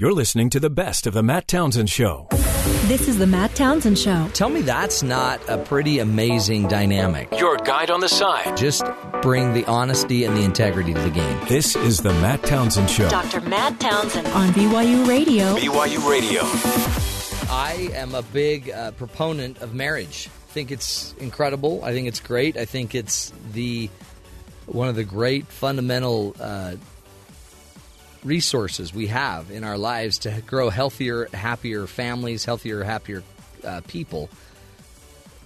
You're listening to the best of the Matt Townsend Show. This is the Matt Townsend Show. Tell me that's not a pretty amazing dynamic. Your guide on the side. Just bring the honesty and the integrity to the game. This is the Matt Townsend Show. Dr. Matt Townsend on BYU Radio. BYU Radio. I am a big uh, proponent of marriage. I think it's incredible. I think it's great. I think it's the one of the great fundamental uh, resources we have in our lives to grow healthier, happier families, healthier, happier uh, people.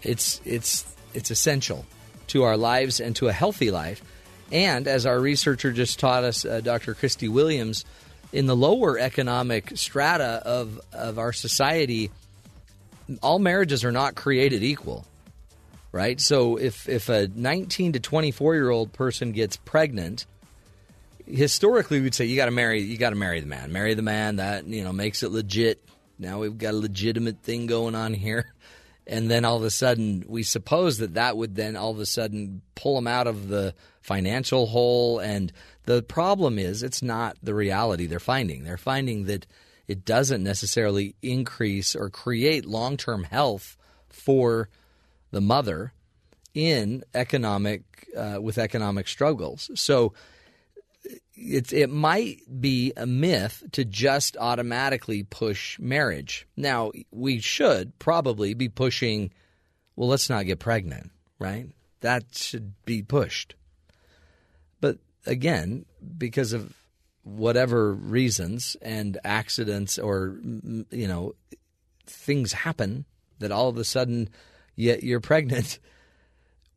It's it's it's essential to our lives and to a healthy life. And as our researcher just taught us, uh, Dr. Christy Williams, in the lower economic strata of of our society, all marriages are not created equal. Right? So if if a 19 to 24 year old person gets pregnant, historically we'd say you got to marry you got to marry the man. Marry the man that you know makes it legit. Now we've got a legitimate thing going on here. And then all of a sudden we suppose that that would then all of a sudden pull them out of the financial hole. And the problem is it's not the reality they're finding. They're finding that it doesn't necessarily increase or create long-term health for the mother in economic uh, with economic struggles. So it's it might be a myth to just automatically push marriage. Now, we should probably be pushing well, let's not get pregnant, right? That should be pushed. But again, because of whatever reasons and accidents or you know things happen that all of a sudden yet you're pregnant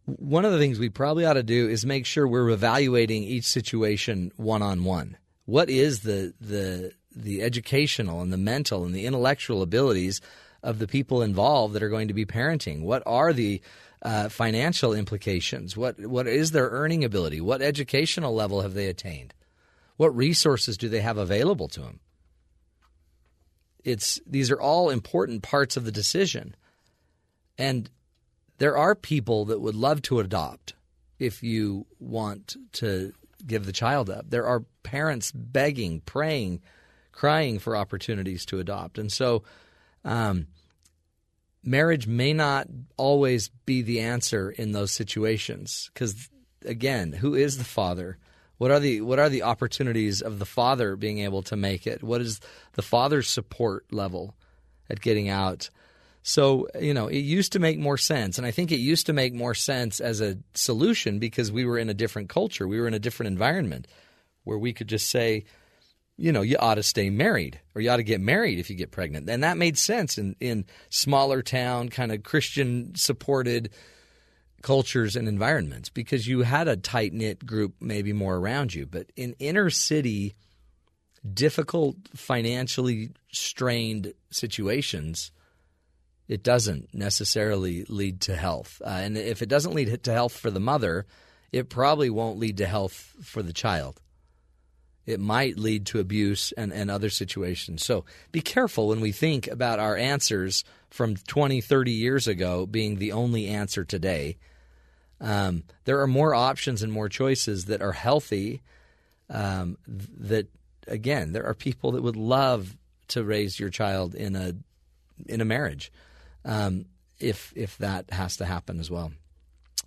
one of the things we probably ought to do is make sure we're evaluating each situation one on one. What is the the the educational and the mental and the intellectual abilities of the people involved that are going to be parenting? What are the uh, financial implications? What what is their earning ability? What educational level have they attained? What resources do they have available to them? It's these are all important parts of the decision, and there are people that would love to adopt if you want to give the child up. There are parents begging, praying, crying for opportunities to adopt. And so, um, marriage may not always be the answer in those situations because, again, who is the father? What are the what are the opportunities of the father being able to make it? What is the father's support level at getting out? So, you know, it used to make more sense. And I think it used to make more sense as a solution because we were in a different culture. We were in a different environment where we could just say, you know, you ought to stay married or you ought to get married if you get pregnant. And that made sense in, in smaller town, kind of Christian supported cultures and environments because you had a tight knit group maybe more around you. But in inner city, difficult, financially strained situations, it doesn't necessarily lead to health. Uh, and if it doesn't lead to health for the mother, it probably won't lead to health for the child. It might lead to abuse and, and other situations. So be careful when we think about our answers from 20, 30 years ago being the only answer today. Um, there are more options and more choices that are healthy. Um, that, again, there are people that would love to raise your child in a in a marriage um, if if that has to happen as well.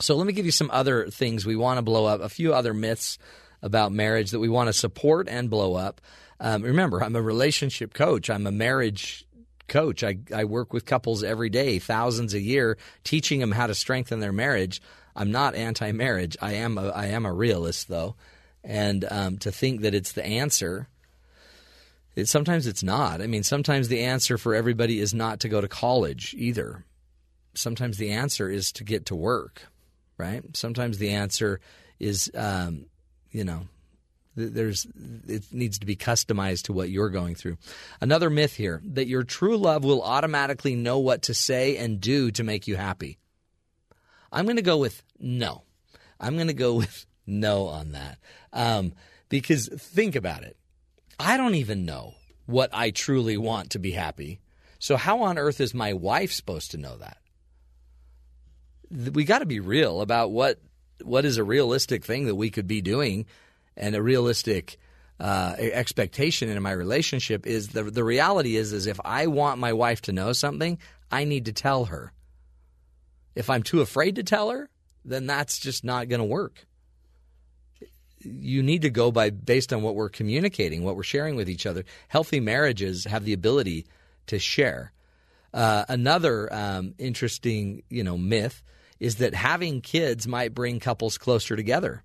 So let me give you some other things we want to blow up, a few other myths about marriage that we want to support and blow up. Um, remember, I'm a relationship coach. I'm a marriage coach. I, I work with couples every day, thousands a year, teaching them how to strengthen their marriage. I'm not anti-marriage. I am a, I am a realist though, and um, to think that it's the answer it, sometimes it's not. I mean, sometimes the answer for everybody is not to go to college either. Sometimes the answer is to get to work, right? Sometimes the answer is, um, you know, there's it needs to be customized to what you're going through. Another myth here that your true love will automatically know what to say and do to make you happy. I'm going to go with no. I'm going to go with no on that um, because think about it. I don't even know what I truly want to be happy. So, how on earth is my wife supposed to know that? We got to be real about what what is a realistic thing that we could be doing and a realistic uh, expectation in my relationship is the the reality is is if I want my wife to know something, I need to tell her. If I'm too afraid to tell her, then that's just not going to work. You need to go by based on what we're communicating, what we're sharing with each other. Healthy marriages have the ability to share. Uh, another um, interesting, you know, myth is that having kids might bring couples closer together.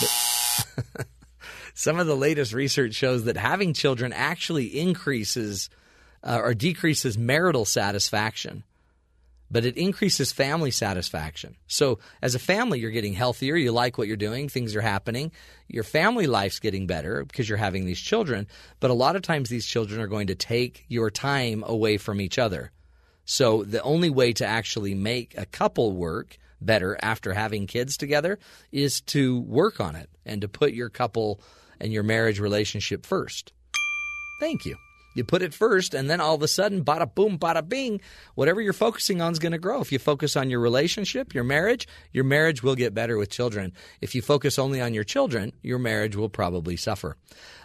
But some of the latest research shows that having children actually increases uh, or decreases marital satisfaction but it increases family satisfaction. So, as a family, you're getting healthier. You like what you're doing. Things are happening. Your family life's getting better because you're having these children. But a lot of times, these children are going to take your time away from each other. So, the only way to actually make a couple work better after having kids together is to work on it and to put your couple and your marriage relationship first. Thank you. You put it first, and then all of a sudden, bada boom, bada bing, whatever you're focusing on is going to grow. If you focus on your relationship, your marriage, your marriage will get better with children. If you focus only on your children, your marriage will probably suffer.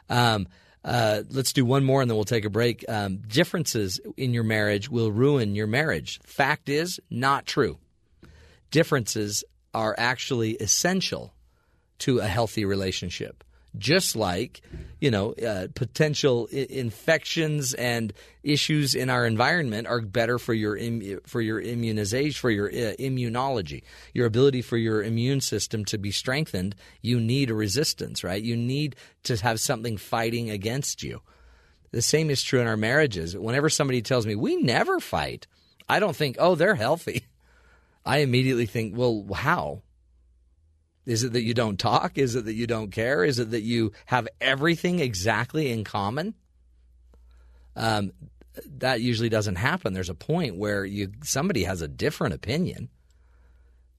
Um, uh, let's do one more and then we'll take a break. Um, differences in your marriage will ruin your marriage. Fact is, not true. Differences are actually essential to a healthy relationship just like you know uh, potential I- infections and issues in our environment are better for your Im- for your immunization for your uh, immunology. Your ability for your immune system to be strengthened you need a resistance right? You need to have something fighting against you. The same is true in our marriages. Whenever somebody tells me we never fight i don't think oh they're healthy. I immediately think well how is it that you don't talk? Is it that you don't care? Is it that you have everything exactly in common? Um, that usually doesn't happen. There's a point where you somebody has a different opinion,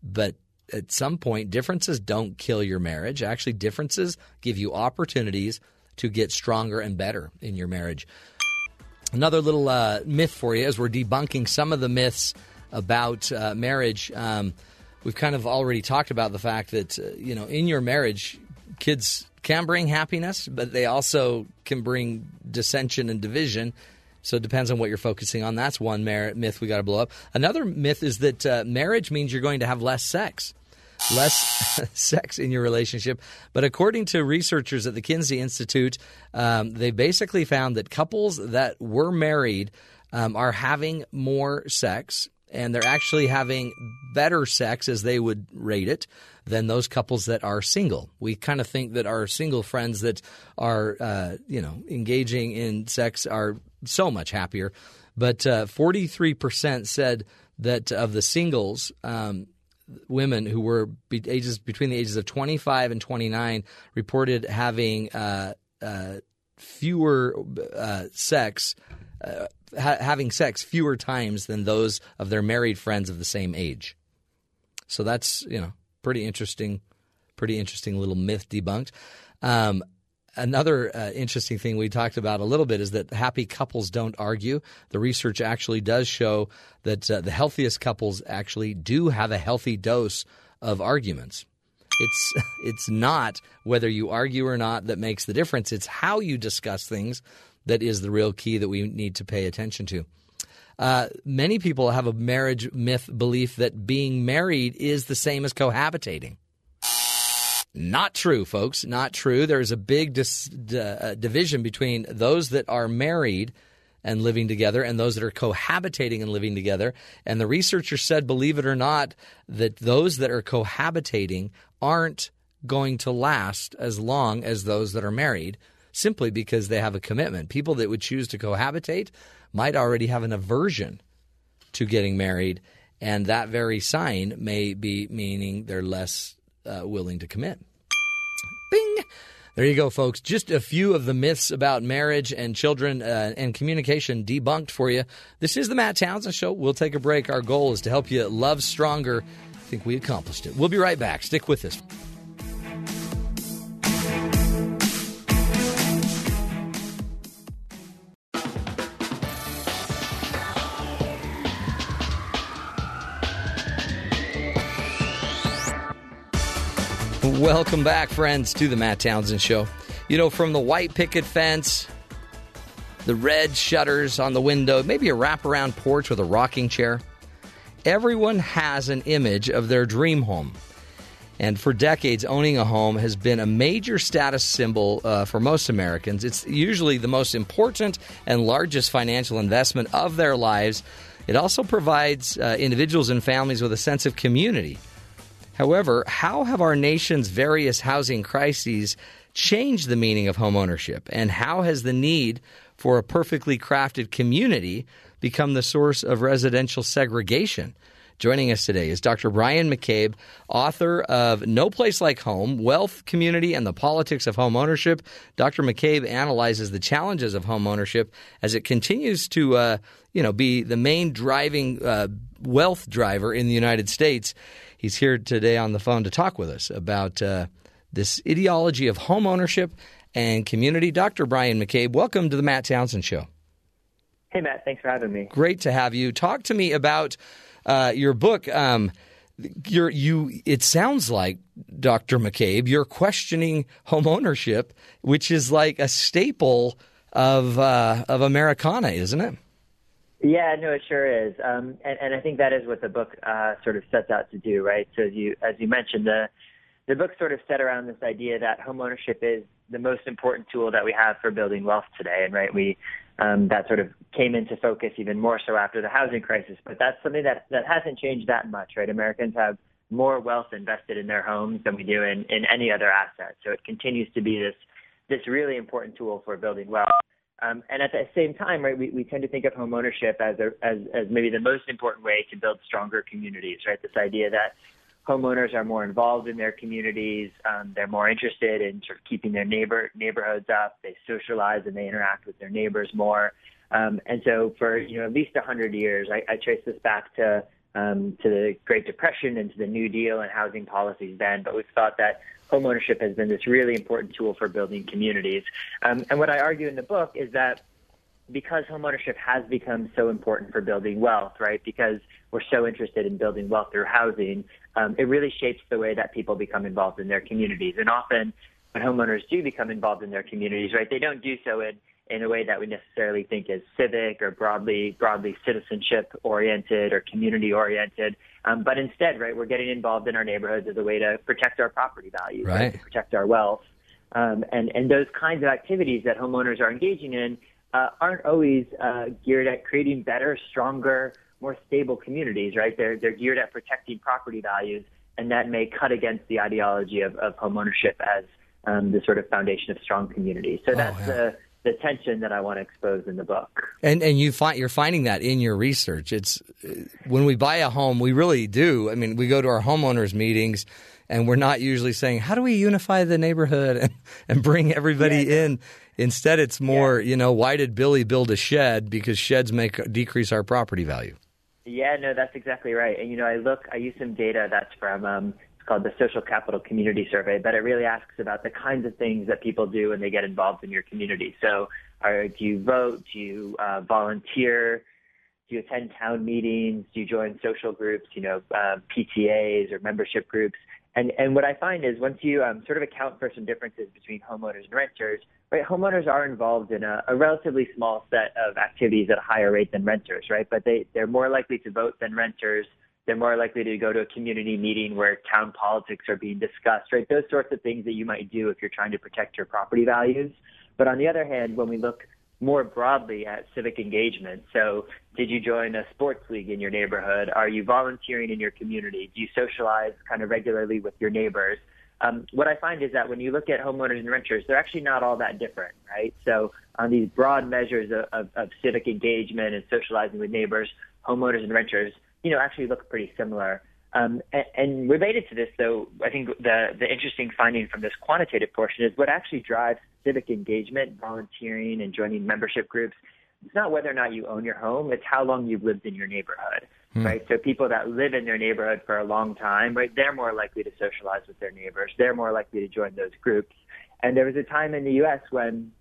but at some point, differences don't kill your marriage. Actually, differences give you opportunities to get stronger and better in your marriage. Another little uh, myth for you as we're debunking some of the myths about uh, marriage. Um, we've kind of already talked about the fact that uh, you know in your marriage, kids can bring happiness, but they also can bring dissension and division. So it depends on what you're focusing on. That's one mer- myth we got to blow up. Another myth is that uh, marriage means you're going to have less sex. Less sex in your relationship. But according to researchers at the Kinsey Institute, um, they basically found that couples that were married um, are having more sex and they're actually having better sex as they would rate it than those couples that are single. We kind of think that our single friends that are, uh, you know, engaging in sex are so much happier. But uh, 43% said that of the singles, um, women who were be- ages between the ages of 25 and 29 reported having uh, uh fewer uh, sex uh, ha- having sex fewer times than those of their married friends of the same age. So that's you know pretty interesting, pretty interesting little myth debunked. Um, another uh, interesting thing we talked about a little bit is that happy couples don't argue. The research actually does show that uh, the healthiest couples actually do have a healthy dose of arguments. It's it's not whether you argue or not that makes the difference. It's how you discuss things that is the real key that we need to pay attention to. Uh, many people have a marriage myth belief that being married is the same as cohabitating. Not true, folks. Not true. There's a big dis- d- uh, division between those that are married and living together and those that are cohabitating and living together. And the researcher said, believe it or not, that those that are cohabitating aren't going to last as long as those that are married simply because they have a commitment. People that would choose to cohabitate might already have an aversion to getting married, and that very sign may be meaning they're less uh, willing to commit. Bing! There you go, folks. Just a few of the myths about marriage and children uh, and communication debunked for you. This is the Matt Townsend Show. We'll take a break. Our goal is to help you love stronger. I think we accomplished it. We'll be right back. Stick with us. Welcome back, friends, to the Matt Townsend Show. You know, from the white picket fence, the red shutters on the window, maybe a wraparound porch with a rocking chair. Everyone has an image of their dream home. And for decades, owning a home has been a major status symbol uh, for most Americans. It's usually the most important and largest financial investment of their lives. It also provides uh, individuals and families with a sense of community. However, how have our nation's various housing crises changed the meaning of homeownership? And how has the need for a perfectly crafted community become the source of residential segregation? Joining us today is Dr. Brian McCabe, author of No Place Like Home Wealth, Community, and the Politics of Home Ownership. Dr. McCabe analyzes the challenges of home ownership as it continues to uh, you know, be the main driving uh, wealth driver in the United States. He's here today on the phone to talk with us about uh, this ideology of home ownership and community. Dr. Brian McCabe, welcome to the Matt Townsend Show. Hey, Matt. Thanks for having me. Great to have you. Talk to me about uh, your book. Um, you're, you. It sounds like Dr. McCabe. You're questioning home ownership, which is like a staple of uh, of Americana, isn't it? Yeah, no, it sure is, um, and, and I think that is what the book uh, sort of sets out to do, right? So, as you as you mentioned, the the book sort of set around this idea that homeownership is the most important tool that we have for building wealth today, and right, we um, that sort of came into focus even more so after the housing crisis. But that's something that that hasn't changed that much, right? Americans have more wealth invested in their homes than we do in, in any other asset. So it continues to be this this really important tool for building wealth. Um, and at the same time, right, we, we tend to think of home ownership as, a, as as maybe the most important way to build stronger communities, right? This idea that homeowners are more involved in their communities. Um, they're more interested in sort of keeping their neighbor neighborhoods up. They socialize and they interact with their neighbors more. Um, and so, for you know at least a hundred years, I, I trace this back to um, to the Great Depression and to the New Deal and housing policies then. But we've thought that homeownership has been this really important tool for building communities. Um, and what I argue in the book is that because homeownership has become so important for building wealth, right? Because we're so interested in building wealth through housing, um, it really shapes the way that people become involved in their communities. And often, when homeowners do become involved in their communities, right, they don't do so in in a way that we necessarily think is civic or broadly broadly citizenship oriented or community oriented. Um, but instead, right, we're getting involved in our neighborhoods as a way to protect our property values, right. right to protect our wealth. Um, and, and those kinds of activities that homeowners are engaging in uh, aren't always uh, geared at creating better, stronger, more stable communities, right? They're, they're geared at protecting property values, and that may cut against the ideology of, of homeownership as um, the sort of foundation of strong communities. So oh, that's yeah. the the tension that I want to expose in the book. And and you find you're finding that in your research. It's when we buy a home, we really do. I mean, we go to our homeowners meetings and we're not usually saying, "How do we unify the neighborhood and, and bring everybody yeah, in?" Instead, it's more, yeah. you know, why did Billy build a shed? Because sheds make decrease our property value. Yeah, no, that's exactly right. And you know, I look, I use some data that's from um, it's called the Social Capital Community Survey, but it really asks about the kinds of things that people do when they get involved in your community. So, are, do you vote? Do you uh, volunteer? Do you attend town meetings? Do you join social groups? You know, uh, PTAs or membership groups? And and what I find is once you um, sort of account for some differences between homeowners and renters, right? Homeowners are involved in a, a relatively small set of activities at a higher rate than renters, right? But they they're more likely to vote than renters they're more likely to go to a community meeting where town politics are being discussed, right? Those sorts of things that you might do if you're trying to protect your property values. But on the other hand, when we look more broadly at civic engagement, so did you join a sports league in your neighborhood? Are you volunteering in your community? Do you socialize kind of regularly with your neighbors? Um, what I find is that when you look at homeowners and renters, they're actually not all that different, right? So on these broad measures of, of, of civic engagement and socializing with neighbors, homeowners and renters, you know, actually look pretty similar. Um, and, and related to this, though, I think the the interesting finding from this quantitative portion is what actually drives civic engagement, volunteering, and joining membership groups. It's not whether or not you own your home; it's how long you've lived in your neighborhood, hmm. right? So people that live in their neighborhood for a long time, right, they're more likely to socialize with their neighbors. They're more likely to join those groups. And there was a time in the U.S. when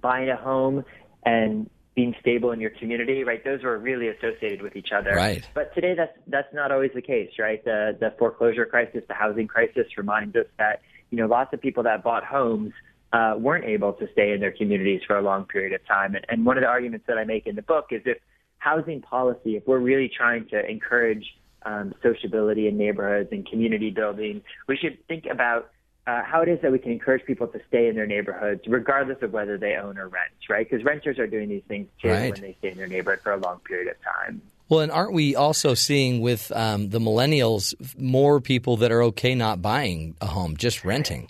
buying a home and being stable in your community, right? Those were really associated with each other. Right. But today, that's that's not always the case, right? The the foreclosure crisis, the housing crisis reminds us that you know lots of people that bought homes uh, weren't able to stay in their communities for a long period of time. And, and one of the arguments that I make in the book is if housing policy, if we're really trying to encourage um, sociability in neighborhoods and community building, we should think about uh, how it is that we can encourage people to stay in their neighborhoods, regardless of whether they own or rent, right? Because renters are doing these things too right. when they stay in their neighborhood for a long period of time. Well, and aren't we also seeing with um, the millennials more people that are okay not buying a home, just renting?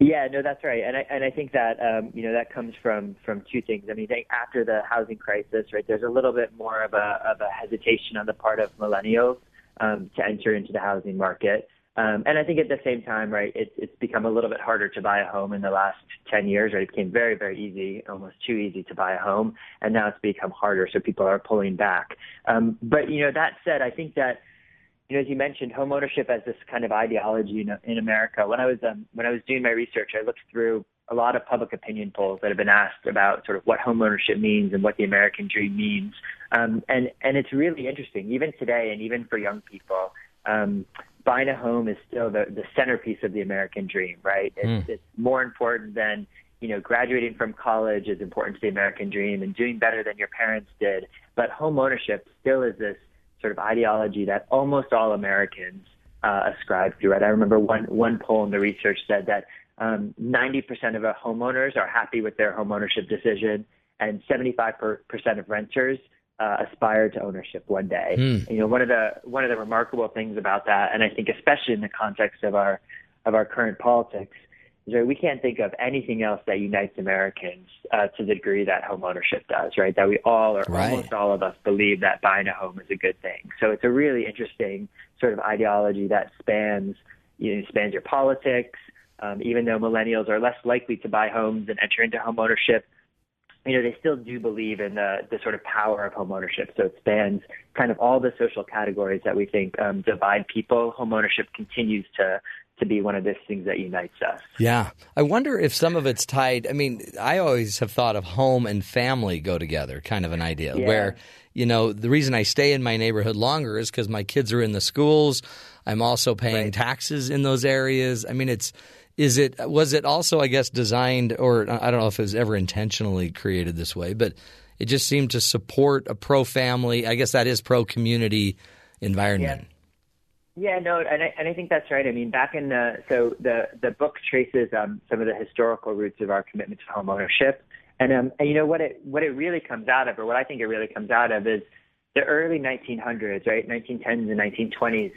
Yeah, no, that's right, and I and I think that um, you know that comes from from two things. I mean, after the housing crisis, right, there's a little bit more of a of a hesitation on the part of millennials um, to enter into the housing market. Um, and I think at the same time, right, it's it's become a little bit harder to buy a home in the last 10 years, right? It became very, very easy, almost too easy to buy a home. And now it's become harder, so people are pulling back. Um, but, you know, that said, I think that, you know, as you mentioned, home ownership as this kind of ideology in, in America. When I was um, when I was doing my research, I looked through a lot of public opinion polls that have been asked about sort of what home ownership means and what the American dream means. Um, and and it's really interesting, even today, and even for young people. Um, buying a home is still the, the centerpiece of the American dream, right? It's, mm. it's more important than, you know, graduating from college is important to the American dream and doing better than your parents did. But home ownership still is this sort of ideology that almost all Americans uh, ascribe to, right? I remember one, one poll in the research said that um, 90% of homeowners are happy with their home ownership decision and 75% of renters uh, aspire to ownership one day. Mm. You know, one of the one of the remarkable things about that, and I think especially in the context of our of our current politics, is that we can't think of anything else that unites Americans uh, to the degree that home ownership does. Right? That we all, or right. almost all of us, believe that buying a home is a good thing. So it's a really interesting sort of ideology that spans you know, spans your politics. Um, even though millennials are less likely to buy homes and enter into home ownership, you know, they still do believe in the, the sort of power of homeownership. So it spans kind of all the social categories that we think um, divide people. Homeownership continues to to be one of those things that unites us. Yeah. I wonder if some of it's tied. I mean, I always have thought of home and family go together, kind of an idea yeah. where, you know, the reason I stay in my neighborhood longer is because my kids are in the schools. I'm also paying right. taxes in those areas. I mean, it's is it was it also I guess designed or I don't know if it was ever intentionally created this way, but it just seemed to support a pro family. I guess that is pro community environment. Yeah. yeah. no, and I, and I think that's right. I mean, back in the so the the book traces um, some of the historical roots of our commitment to home ownership, and um, and you know what it what it really comes out of, or what I think it really comes out of, is the early 1900s, right, 1910s and 1920s.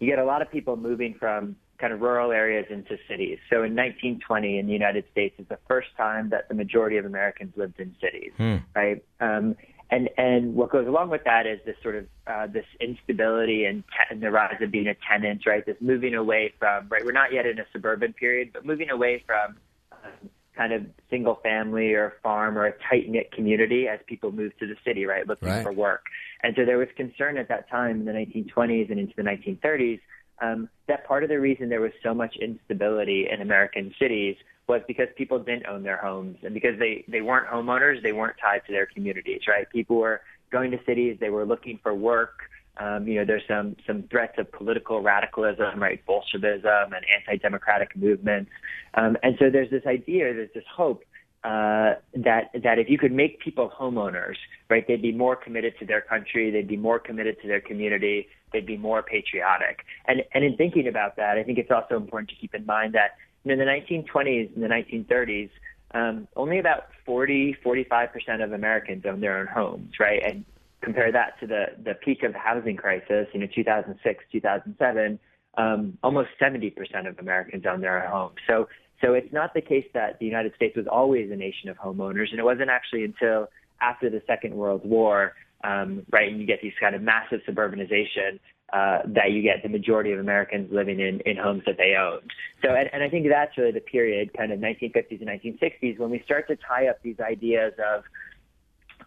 You get a lot of people moving from kind of rural areas into cities. So in 1920 in the United States is the first time that the majority of Americans lived in cities, hmm. right? Um, and and what goes along with that is this sort of uh, this instability and, te- and the rise of being a tenant, right? This moving away from right. We're not yet in a suburban period, but moving away from um, kind of single family or farm or a tight knit community as people move to the city, right, looking right. for work. And so there was concern at that time in the 1920s and into the 1930s um, that part of the reason there was so much instability in American cities was because people didn't own their homes and because they, they weren't homeowners, they weren't tied to their communities, right? People were going to cities, they were looking for work. Um, you know, there's some, some threats of political radicalism, right? Bolshevism and anti-democratic movements. Um, and so there's this idea, there's this hope uh, that that if you could make people homeowners, right, they'd be more committed to their country, they'd be more committed to their community, they'd be more patriotic. And and in thinking about that, I think it's also important to keep in mind that in the 1920s and the 1930s, um, only about 40, 45 percent of Americans own their own homes, right? And compare that to the the peak of the housing crisis, you know, 2006, 2007. Um, almost 70% of Americans own their own homes. So so it's not the case that the United States was always a nation of homeowners, and it wasn't actually until after the Second World War, um, right, and you get these kind of massive suburbanization uh, that you get the majority of Americans living in, in homes that they owned. So, and, and I think that's really the period, kind of 1950s and 1960s, when we start to tie up these ideas of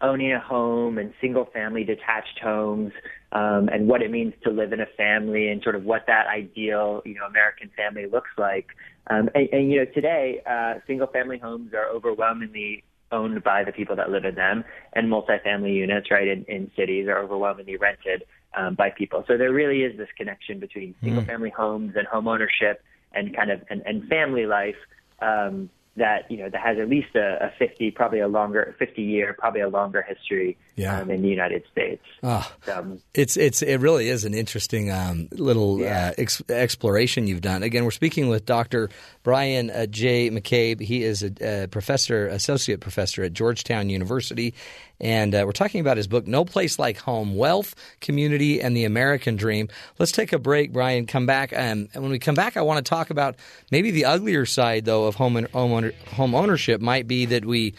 owning a home and single family detached homes um, and what it means to live in a family and sort of what that ideal you know American family looks like. Um, and, and you know today uh, single family homes are overwhelmingly owned by the people that live in them, and multifamily units right in, in cities are overwhelmingly rented um, by people. So there really is this connection between single family homes and home ownership and kind of and, and family life. Um, that you know that has at least a, a 50, probably a longer 50 year, probably a longer history yeah. um, in the United States. Oh, um, it's it's it really is an interesting um, little yeah. uh, ex- exploration you've done. Again, we're speaking with Dr. Brian uh, J. McCabe. He is a, a, professor, associate professor at Georgetown University, and uh, we're talking about his book, No Place Like Home Wealth, Community, and the American Dream. Let's take a break, Brian, come back. Um, and when we come back, I want to talk about maybe the uglier side, though, of home, home, home ownership might be that we.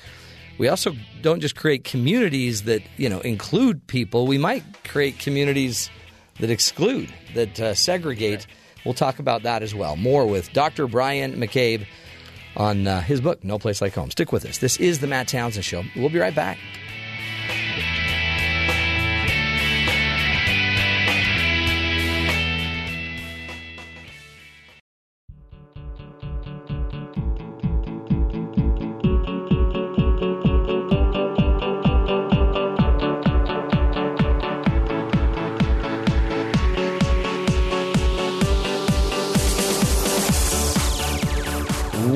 We also don't just create communities that you know include people. We might create communities that exclude, that uh, segregate. We'll talk about that as well. More with Dr. Brian McCabe on uh, his book, No Place Like Home. Stick with us. This is the Matt Townsend Show. We'll be right back.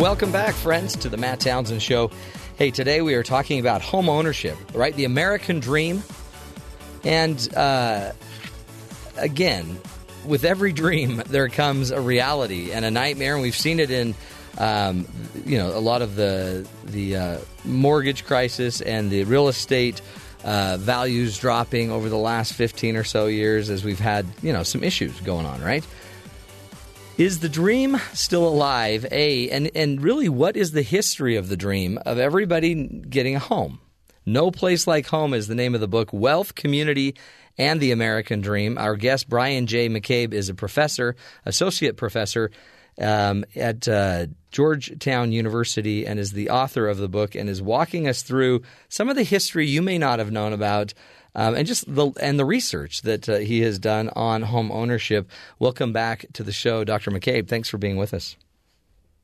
Welcome back, friends, to the Matt Townsend Show. Hey, today we are talking about home ownership, right? The American dream. And uh, again, with every dream, there comes a reality and a nightmare, and we've seen it in. Um, you know, a lot of the the uh, mortgage crisis and the real estate uh, values dropping over the last 15 or so years as we've had, you know, some issues going on, right? Is the dream still alive? A and and really, what is the history of the dream of everybody getting a home? No place like home is the name of the book. Wealth, community, and the American dream. Our guest Brian J. McCabe is a professor, associate professor um, at uh, Georgetown University, and is the author of the book, and is walking us through some of the history you may not have known about um, and just the and the research that uh, he has done on home ownership. Welcome back to the show, Dr. McCabe. Thanks for being with us.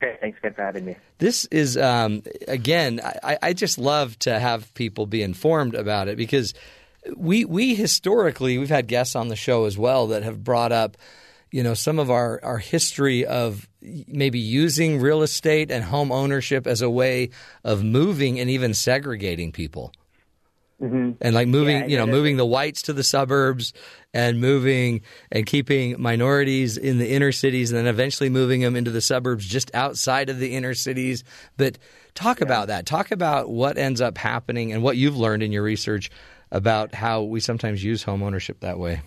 Great, thanks again for having me. This is um, again, I, I just love to have people be informed about it because we we historically we've had guests on the show as well that have brought up you know some of our, our history of maybe using real estate and home ownership as a way of moving and even segregating people Mm-hmm. And like moving, yeah, you know, moving the whites to the suburbs and moving and keeping minorities in the inner cities and then eventually moving them into the suburbs just outside of the inner cities. But talk yeah. about that. Talk about what ends up happening and what you've learned in your research about how we sometimes use home ownership that way.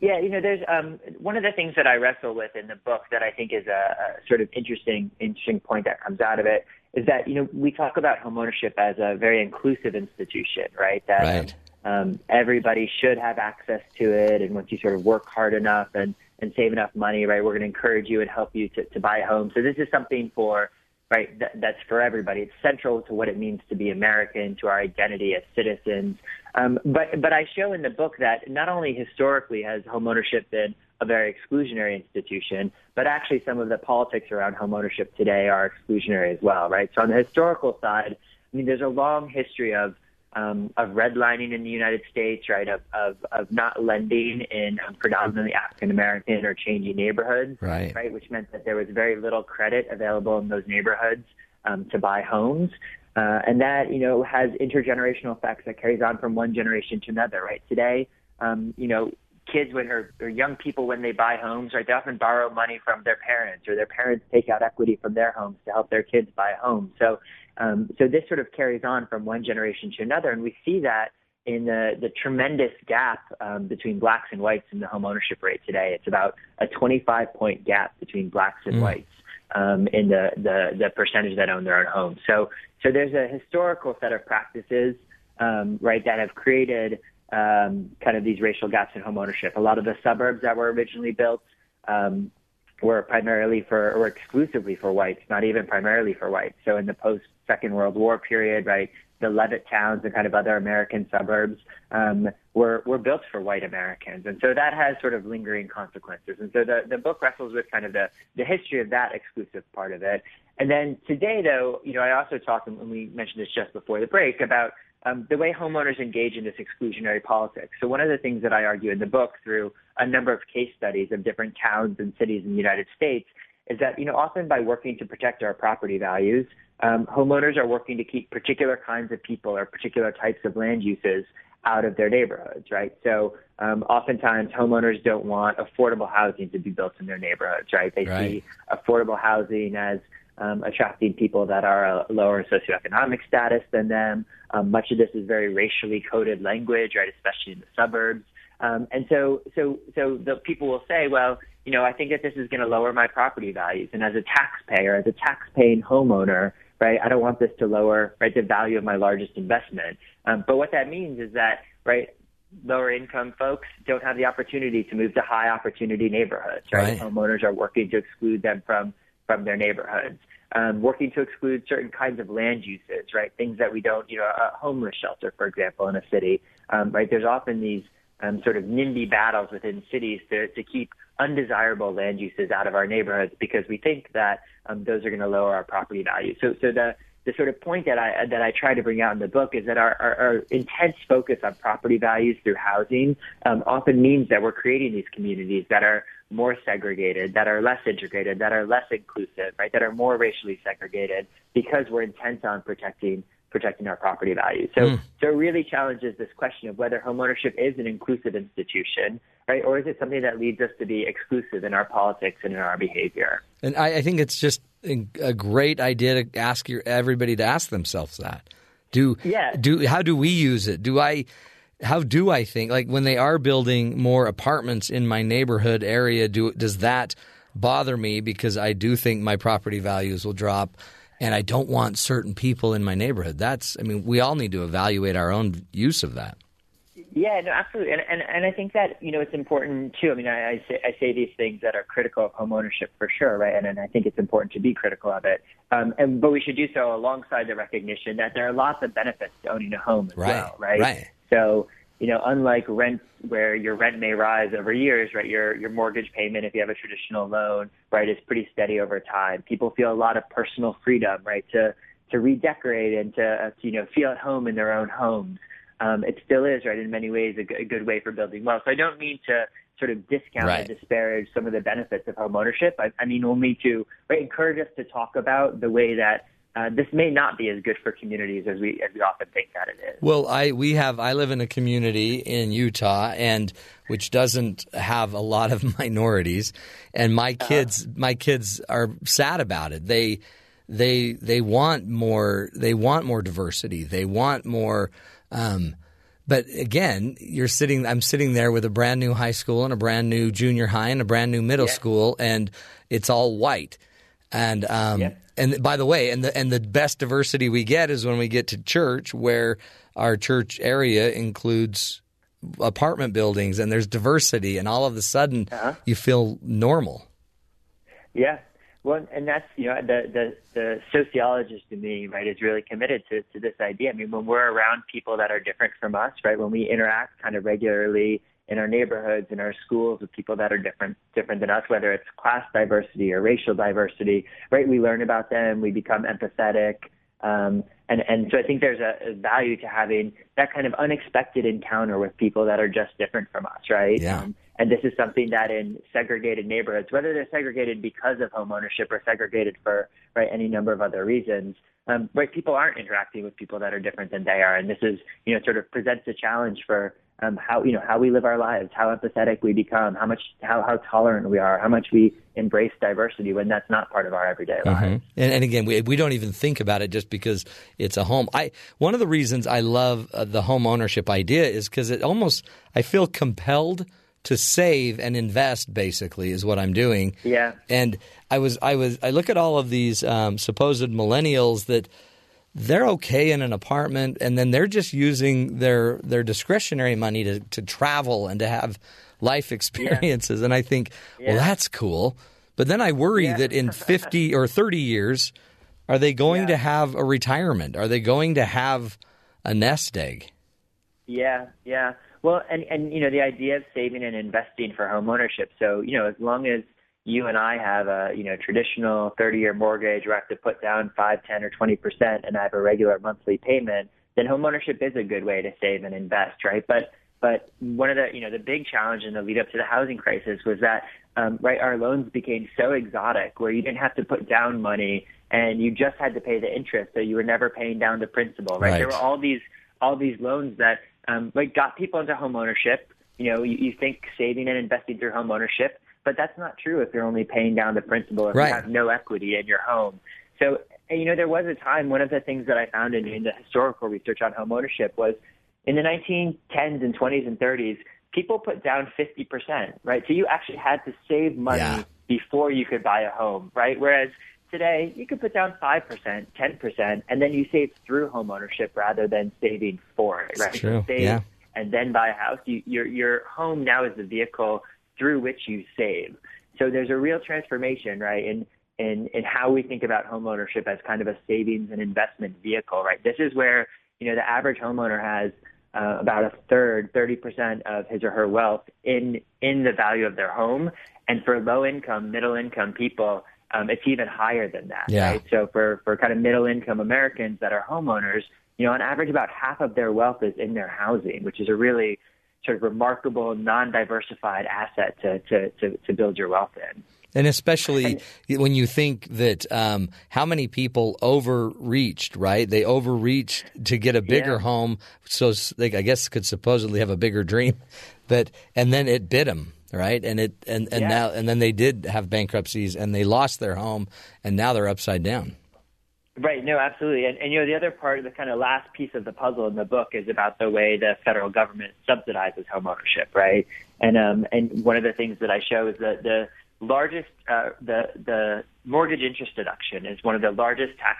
Yeah, you know, there's um, one of the things that I wrestle with in the book that I think is a, a sort of interesting, interesting point that comes out of it is that you know we talk about homeownership as a very inclusive institution, right? That right. Um, everybody should have access to it, and once you sort of work hard enough and and save enough money, right, we're going to encourage you and help you to, to buy a home. So this is something for right that, that's for everybody. It's central to what it means to be American, to our identity as citizens. Um, but but I show in the book that not only historically has homeownership been a very exclusionary institution, but actually some of the politics around homeownership today are exclusionary as well, right? So on the historical side, I mean, there's a long history of um, of redlining in the United States, right? Of of, of not lending in um, predominantly African American or changing neighborhoods, right? Right, which meant that there was very little credit available in those neighborhoods um, to buy homes. Uh, and that, you know, has intergenerational effects that carries on from one generation to another, right? Today, um, you know, kids when or, or young people when they buy homes, right? They often borrow money from their parents, or their parents take out equity from their homes to help their kids buy a home. So, um, so this sort of carries on from one generation to another, and we see that in the the tremendous gap um, between blacks and whites in the home ownership rate today. It's about a 25 point gap between blacks and mm. whites. Um, in the, the, the percentage that own their own home. So, so there's a historical set of practices, um, right, that have created um, kind of these racial gaps in homeownership. A lot of the suburbs that were originally built um, were primarily for or exclusively for whites, not even primarily for whites. So in the post Second World War period, right, the Levittowns and kind of other American suburbs um, were were built for white Americans, and so that has sort of lingering consequences. And so the the book wrestles with kind of the the history of that exclusive part of it. And then today, though, you know, I also talked, and we mentioned this just before the break, about um, the way homeowners engage in this exclusionary politics. So one of the things that I argue in the book through a number of case studies of different towns and cities in the United States is that you know often by working to protect our property values, um, homeowners are working to keep particular kinds of people or particular types of land uses out of their neighborhoods, right? So um, oftentimes homeowners don't want affordable housing to be built in their neighborhoods, right? They right. see affordable housing as um, attracting people that are a lower socioeconomic status than them. Um, much of this is very racially coded language, right? Especially in the suburbs. Um, and so, so, so the people will say, well, you know, I think that this is going to lower my property values. And as a taxpayer, as a tax-paying homeowner, right, I don't want this to lower, right, the value of my largest investment. Um, but what that means is that, right, lower income folks don't have the opportunity to move to high opportunity neighborhoods, right? right. Homeowners are working to exclude them from from their neighborhoods. Um, working to exclude certain kinds of land uses, right? Things that we don't, you know, a homeless shelter, for example, in a city, um, right? There's often these um, sort of NIMBY battles within cities to, to keep undesirable land uses out of our neighborhoods because we think that um, those are going to lower our property value. So, so the the sort of point that I that I try to bring out in the book is that our, our, our intense focus on property values through housing um, often means that we're creating these communities that are more segregated, that are less integrated, that are less inclusive, right? That are more racially segregated because we're intent on protecting protecting our property values. So, mm. so it really challenges this question of whether homeownership is an inclusive institution, right, or is it something that leads us to be exclusive in our politics and in our behavior? And I, I think it's just a great idea to ask your, everybody to ask themselves that. Do yeah. do how do we use it? Do I how do I think like when they are building more apartments in my neighborhood area? Do does that bother me because I do think my property values will drop? And I don't want certain people in my neighborhood. That's, I mean, we all need to evaluate our own use of that. Yeah, no, absolutely, and and and I think that you know it's important too. I mean, I, I say I say these things that are critical of homeownership for sure, right? And and I think it's important to be critical of it. Um, and but we should do so alongside the recognition that there are lots of benefits to owning a home as right, well, right? Right. So you know, unlike rent where your rent may rise over years, right? Your your mortgage payment, if you have a traditional loan, right, is pretty steady over time. People feel a lot of personal freedom, right, to to redecorate and to, uh, to you know feel at home in their own homes. Um, it still is, right, in many ways, a, g- a good way for building wealth. So I don't mean to sort of discount right. or disparage some of the benefits of home ownership. I, I mean only to right, encourage us to talk about the way that uh, this may not be as good for communities as we as we often think that it is. Well, I we have I live in a community in Utah and which doesn't have a lot of minorities, and my uh-huh. kids uh-huh. my kids are sad about it. They they they want more they want more diversity. They want more. Um, but again, you're sitting. I'm sitting there with a brand new high school and a brand new junior high and a brand new middle yeah. school, and it's all white. And um, yeah and by the way, and the and the best diversity we get is when we get to church, where our church area includes apartment buildings, and there's diversity, and all of a sudden uh-huh. you feel normal. Yeah, well, and that's you know the the the sociologist in me, right, is really committed to to this idea. I mean, when we're around people that are different from us, right, when we interact kind of regularly in our neighborhoods, in our schools, with people that are different different than us, whether it's class diversity or racial diversity, right? We learn about them, we become empathetic, um, and and so I think there's a, a value to having that kind of unexpected encounter with people that are just different from us, right? Yeah. Um, and this is something that in segregated neighborhoods, whether they're segregated because of home ownership or segregated for right any number of other reasons, um, right? People aren't interacting with people that are different than they are, and this is you know sort of presents a challenge for um, how you know how we live our lives, how empathetic we become, how much how how tolerant we are, how much we embrace diversity when that's not part of our everyday mm-hmm. lives. And, and, again, we we don't even think about it just because it's a home. I one of the reasons I love uh, the home ownership idea is because it almost I feel compelled to save and invest basically is what I'm doing. Yeah. And I was I was I look at all of these um, supposed millennials that they're okay in an apartment and then they're just using their their discretionary money to, to travel and to have life experiences. Yeah. and I think yeah. well that's cool. But then I worry yeah. that in 50 or 30 years are they going to have a retirement? Are they going to have a nest egg? Yeah. Yeah. Well and and you know the idea of saving and investing for home ownership so you know as long as you and I have a you know traditional 30-year mortgage where I have to put down five, ten, or 20 percent, and I have a regular monthly payment, then homeownership is a good way to save and invest, right? But but one of the you know the big challenge in the lead up to the housing crisis was that um, right, our loans became so exotic where you didn't have to put down money and you just had to pay the interest, so you were never paying down the principal, right? Right. There were all these all these loans that um, like got people into home ownership. You know, you, you think saving and investing through home ownership, but that's not true if you're only paying down the principal if Right. you have no equity in your home. So, you know, there was a time. One of the things that I found in, in the historical research on home ownership was in the 1910s and 20s and 30s, people put down 50%, right? So you actually had to save money Yeah. before you could buy a home, right? Whereas today you could put down 5%, 10%, and then you save through home ownership rather than saving for it, right? true, Save yeah. and then buy a house. You, your, your home now is the vehicle through which you save. So there's a real transformation, right, in, in, in how we think about home ownership as kind of a savings and investment vehicle, right? This is where, you know, the average homeowner has uh, about a third, 30% of his or her wealth in, in the value of their home. And for low income, middle income people, um, it's even higher than that, Yeah. right? So for, for kind of middle income Americans that are homeowners, you know, on average, about half of their wealth is in their housing, which is a really sort of remarkable, non-diversified asset to, to, to, to build your wealth in. And especially when you think that um, how many people overreached, right? They overreached to get a bigger Yeah. home, so they, I guess, could supposedly have a bigger dream, but and then it bit them, right? And it and, and Yeah. now and then they did have bankruptcies and they lost their home, and now they're upside down. Right. No, absolutely. And, and you know, the other part, the kind of last piece of the puzzle in the book is about the way the federal government subsidizes home ownership, right? And um, and one of the things that I show is that the largest, uh, the the mortgage interest deduction is one of the largest tax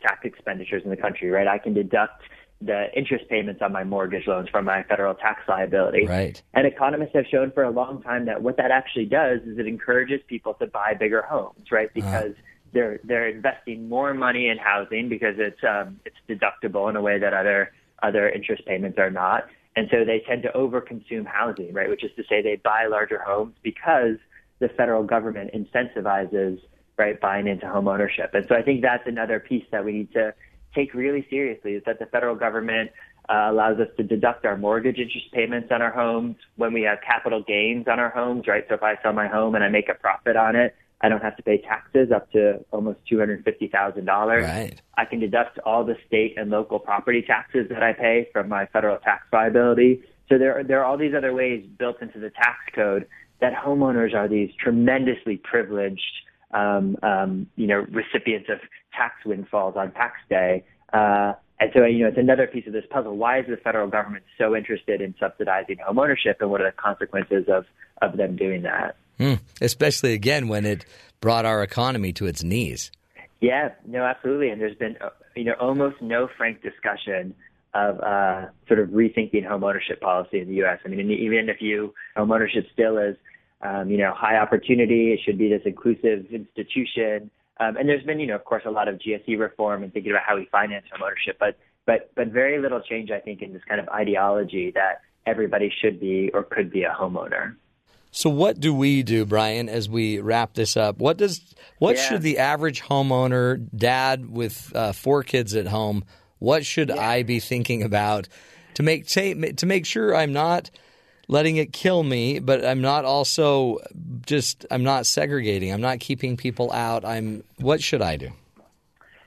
tax expenditures in the country, right? I can deduct the interest payments on my mortgage loans from my federal tax liability. Right. And economists have shown for a long time that what that actually does is it encourages people to buy bigger homes, right? Because they're they're investing more money in housing because it's um, it's deductible in a way that other other interest payments are not, and so they tend to overconsume housing, right? Which is to say they buy larger homes because the federal government incentivizes right buying into home ownership, and so I think that's another piece that we need to take really seriously is that the federal government uh, allows us to deduct our mortgage interest payments on our homes when we have capital gains on our homes, right? So if I sell my home and I make a profit on it, I don't have to pay taxes up to almost two hundred fifty thousand dollars. Right. I can deduct all the state and local property taxes that I pay from my federal tax liability. So there are, there are all these other ways built into the tax code that homeowners are these tremendously privileged, um, um, you know, recipients of tax windfalls on tax day. Uh, and so, you know, it's another piece of this puzzle. Why is the federal government so interested in subsidizing homeownership, and what are the consequences of of them doing that? Hmm. Especially again when it brought our economy to its knees. Yeah, no, absolutely. And there's been, uh, you know, almost no frank discussion of uh, sort of rethinking home ownership policy in the U.S. I mean, even if you home ownership still is, um, you know, high opportunity, it should be this inclusive institution. Um, and there's been, you know, of course, a lot of GSE reform and thinking about how we finance home ownership, but but but very little change, I think, in this kind of ideology that everybody should be or could be a homeowner. So what do we do, Brian, as we wrap this up? What does what Yeah. should the average homeowner, dad with uh, four kids at home, what should I be thinking about to make ta- to make sure I'm not letting it kill me, but I'm not also just I'm not segregating. I'm not keeping people out. I'm what should I do?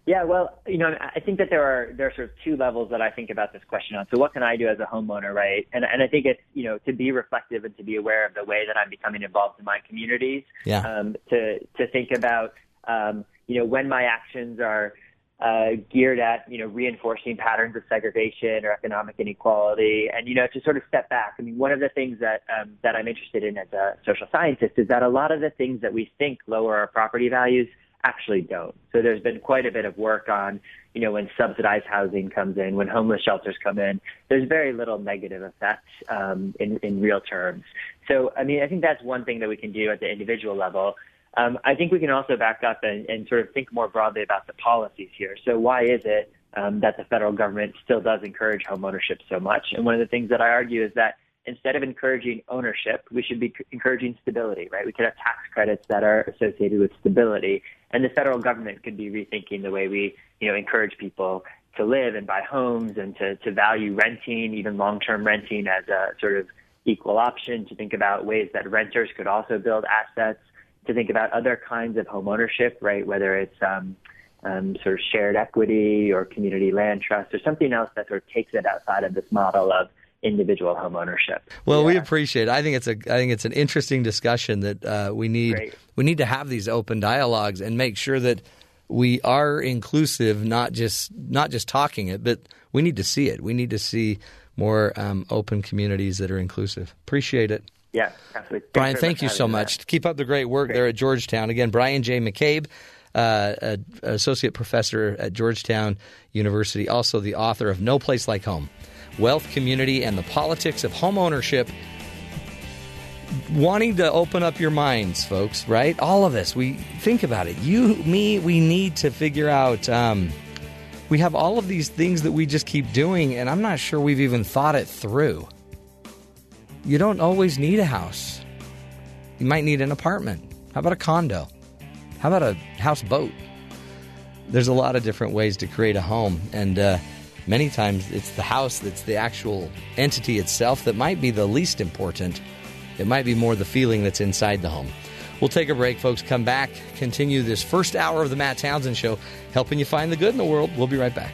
Yeah, well, you know, I think that there are there are sort of two levels that I think about this question on. So, what can I do as a homeowner, right? And and I think it's you know to be reflective and to be aware of the way that I'm becoming involved in my communities. Yeah. Um, to to think about um, you know when my actions are uh, geared at you know reinforcing patterns of segregation or economic inequality, and you know to sort of step back. I mean, one of the things that um, that I'm interested in as a social scientist is that a lot of the things that we think lower our property values actually don't. So there's been quite a bit of work on, you know, when subsidized housing comes in, when homeless shelters come in, there's very little negative effect um, in, in real terms. So, I mean, I think that's one thing that we can do at the individual level. Um, I think we can also back up and, and sort of think more broadly about the policies here. So why is it um, that the federal government still does encourage homeownership so much? And one of the things that I argue is that instead of encouraging ownership, we should be encouraging stability, right? We could have tax credits that are associated with stability. And the federal government could be rethinking the way we, you know, encourage people to live and buy homes and to, to value renting, even long-term renting as a sort of, equal option, to think about ways that renters could also build assets, to think about other kinds of home ownership, right? Whether it's um, um, sort of shared equity or community land trust or something else that sort of takes it outside of this model of individual home ownership. Well, yeah. we appreciate. It. I think it's a. I think it's an interesting discussion that uh, we need. Great. We need to have these open dialogues and make sure that we are inclusive, not just not just talking it, but we need to see it. We need to see more um, open communities that are inclusive. Appreciate it. Yeah, absolutely. Brian, thank you so much. Keep up the great work great. there at Georgetown. Again, Brian J. McCabe. Uh, associate professor at Georgetown University, also the author of No Place Like Home Wealth, Community, and the Politics of Home Ownership. Wanting to open up your minds, folks, right? All of us, we think about it. You, me, we need to figure out. Um, we have all of these things that we just keep doing, and I'm not sure we've even thought it through. You don't always need a house. You might need an apartment. How about a condo? How about a houseboat? There's a lot of different ways to create a home, and uh, many times it's the house that's the actual entity itself that might be the least important. It might be more the feeling that's inside the home. We'll take a break, folks. Come back, continue this first hour of the Matt Townsend Show, helping you find the good in the world. We'll be right back.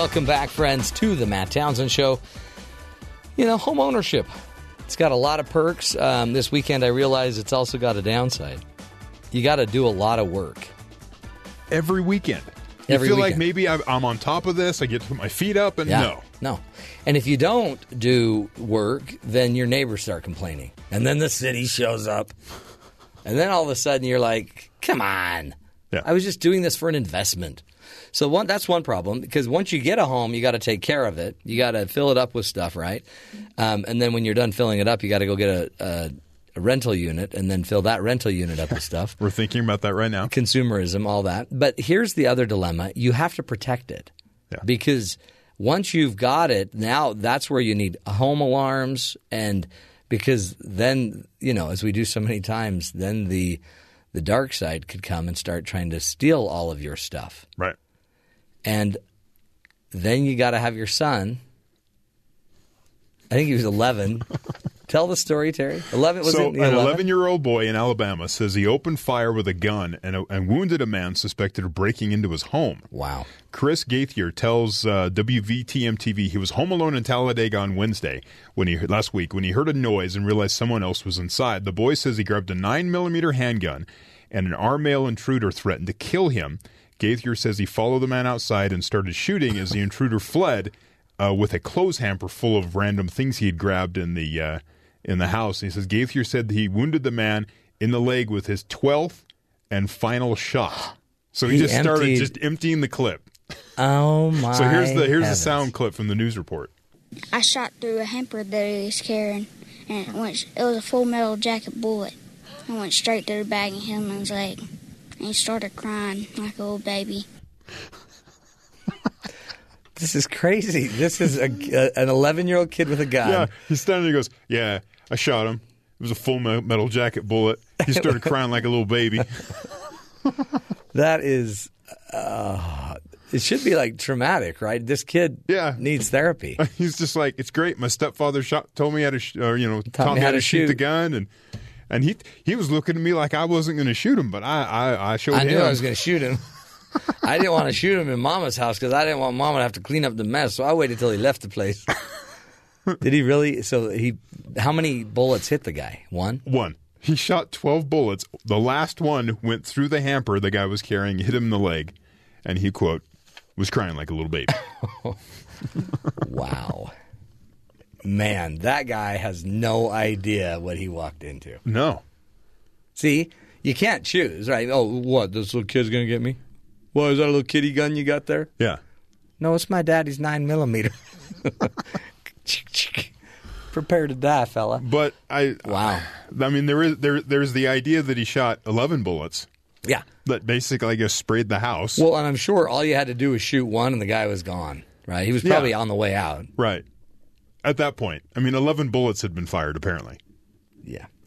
Welcome back, friends, to the Matt Townsend Show. You know, home ownership. It's got a lot of perks. Um, this weekend, I realized it's also got a downside. You got to do a lot of work every weekend. You every feel weekend. like maybe I'm on top of this. I get to put my feet up, and yeah. no, no. And if you don't do work, then your neighbors start complaining, and then the city shows up, and then all of a sudden you're like, "Come on." Yeah. I was just doing this for an investment. So one, that's one problem because once you get a home, you got to take care of it. You got to fill it up with stuff, right? Um, and then when you're done filling it up, you got to go get a, a, a, rental unit and then fill that rental unit up with stuff. We're thinking about that right now. Consumerism, all that. But here's the other dilemma: you have to protect it yeah. because once you've got it, now that's where you need home alarms and because then you know, as we do so many times, then the the dark side could come and start trying to steal all of your stuff. Right. And then you got to have your son. I think he was 11. Tell the story, Terry. 11 was so it, an 11 year old boy in Alabama says he opened fire with a gun and, and wounded a man suspected of breaking into his home. Wow. Chris Gaither tells uh, WVTM TV he was home alone in Talladega on Wednesday when he last week when he heard a noise and realized someone else was inside. The boy says he grabbed a nine millimeter handgun and an armed male intruder threatened to kill him. Gaither says he followed the man outside and started shooting as the intruder fled uh, with a clothes hamper full of random things he had grabbed in the uh, in the house. And he says Gaither said he wounded the man in the leg with his twelfth and final shot. So he, He just started just emptying the clip. Oh my! So here's the here's heavens. the sound clip from the news report. I shot through a hamper that he was carrying, and it went. It was a full metal jacket bullet. I went straight to the back of his leg, and he started crying like a little baby. This is crazy. This is a, a, an 11 year old kid with a gun. Yeah, he's standing there. He goes, "Yeah, I shot him. It was a full metal jacket bullet." He started crying like a little baby. That is. Uh, it should be like traumatic, right? This kid Yeah. needs therapy. He's just like, "It's great. My stepfather shot, told me how to, sh- or, you know, taught, me how, to shoot. the gun, and and he he was looking at me like I wasn't going to shoot him, but I I, I showed I him. knew I was going to shoot him. I didn't want to shoot him in Mama's house because I didn't want Mama to have to clean up the mess. So I waited till he left the place. Did he really? So he, how many bullets hit the guy? One. One. He shot 12 bullets. The last one went through the hamper the guy was carrying, hit him in the leg, and he, quote, was crying like a little baby. Wow. Man, that guy has no idea what he walked into. no. See, you can't choose, right? Oh, what? This little kid's going to get me? What, is that a little kitty gun you got there? Yeah. No, it's my daddy's nine millimeter. Prepare to die, fella. But I, Wow. I mean, there is there there's the idea that he shot 11 bullets Yeah. that basically, I guess, sprayed the house. Well, and I'm sure all you had to do was shoot one, and the guy was gone. Right? He was Yeah. probably on the way out. right. At that point. I mean, 11 bullets had been fired, apparently. Yeah.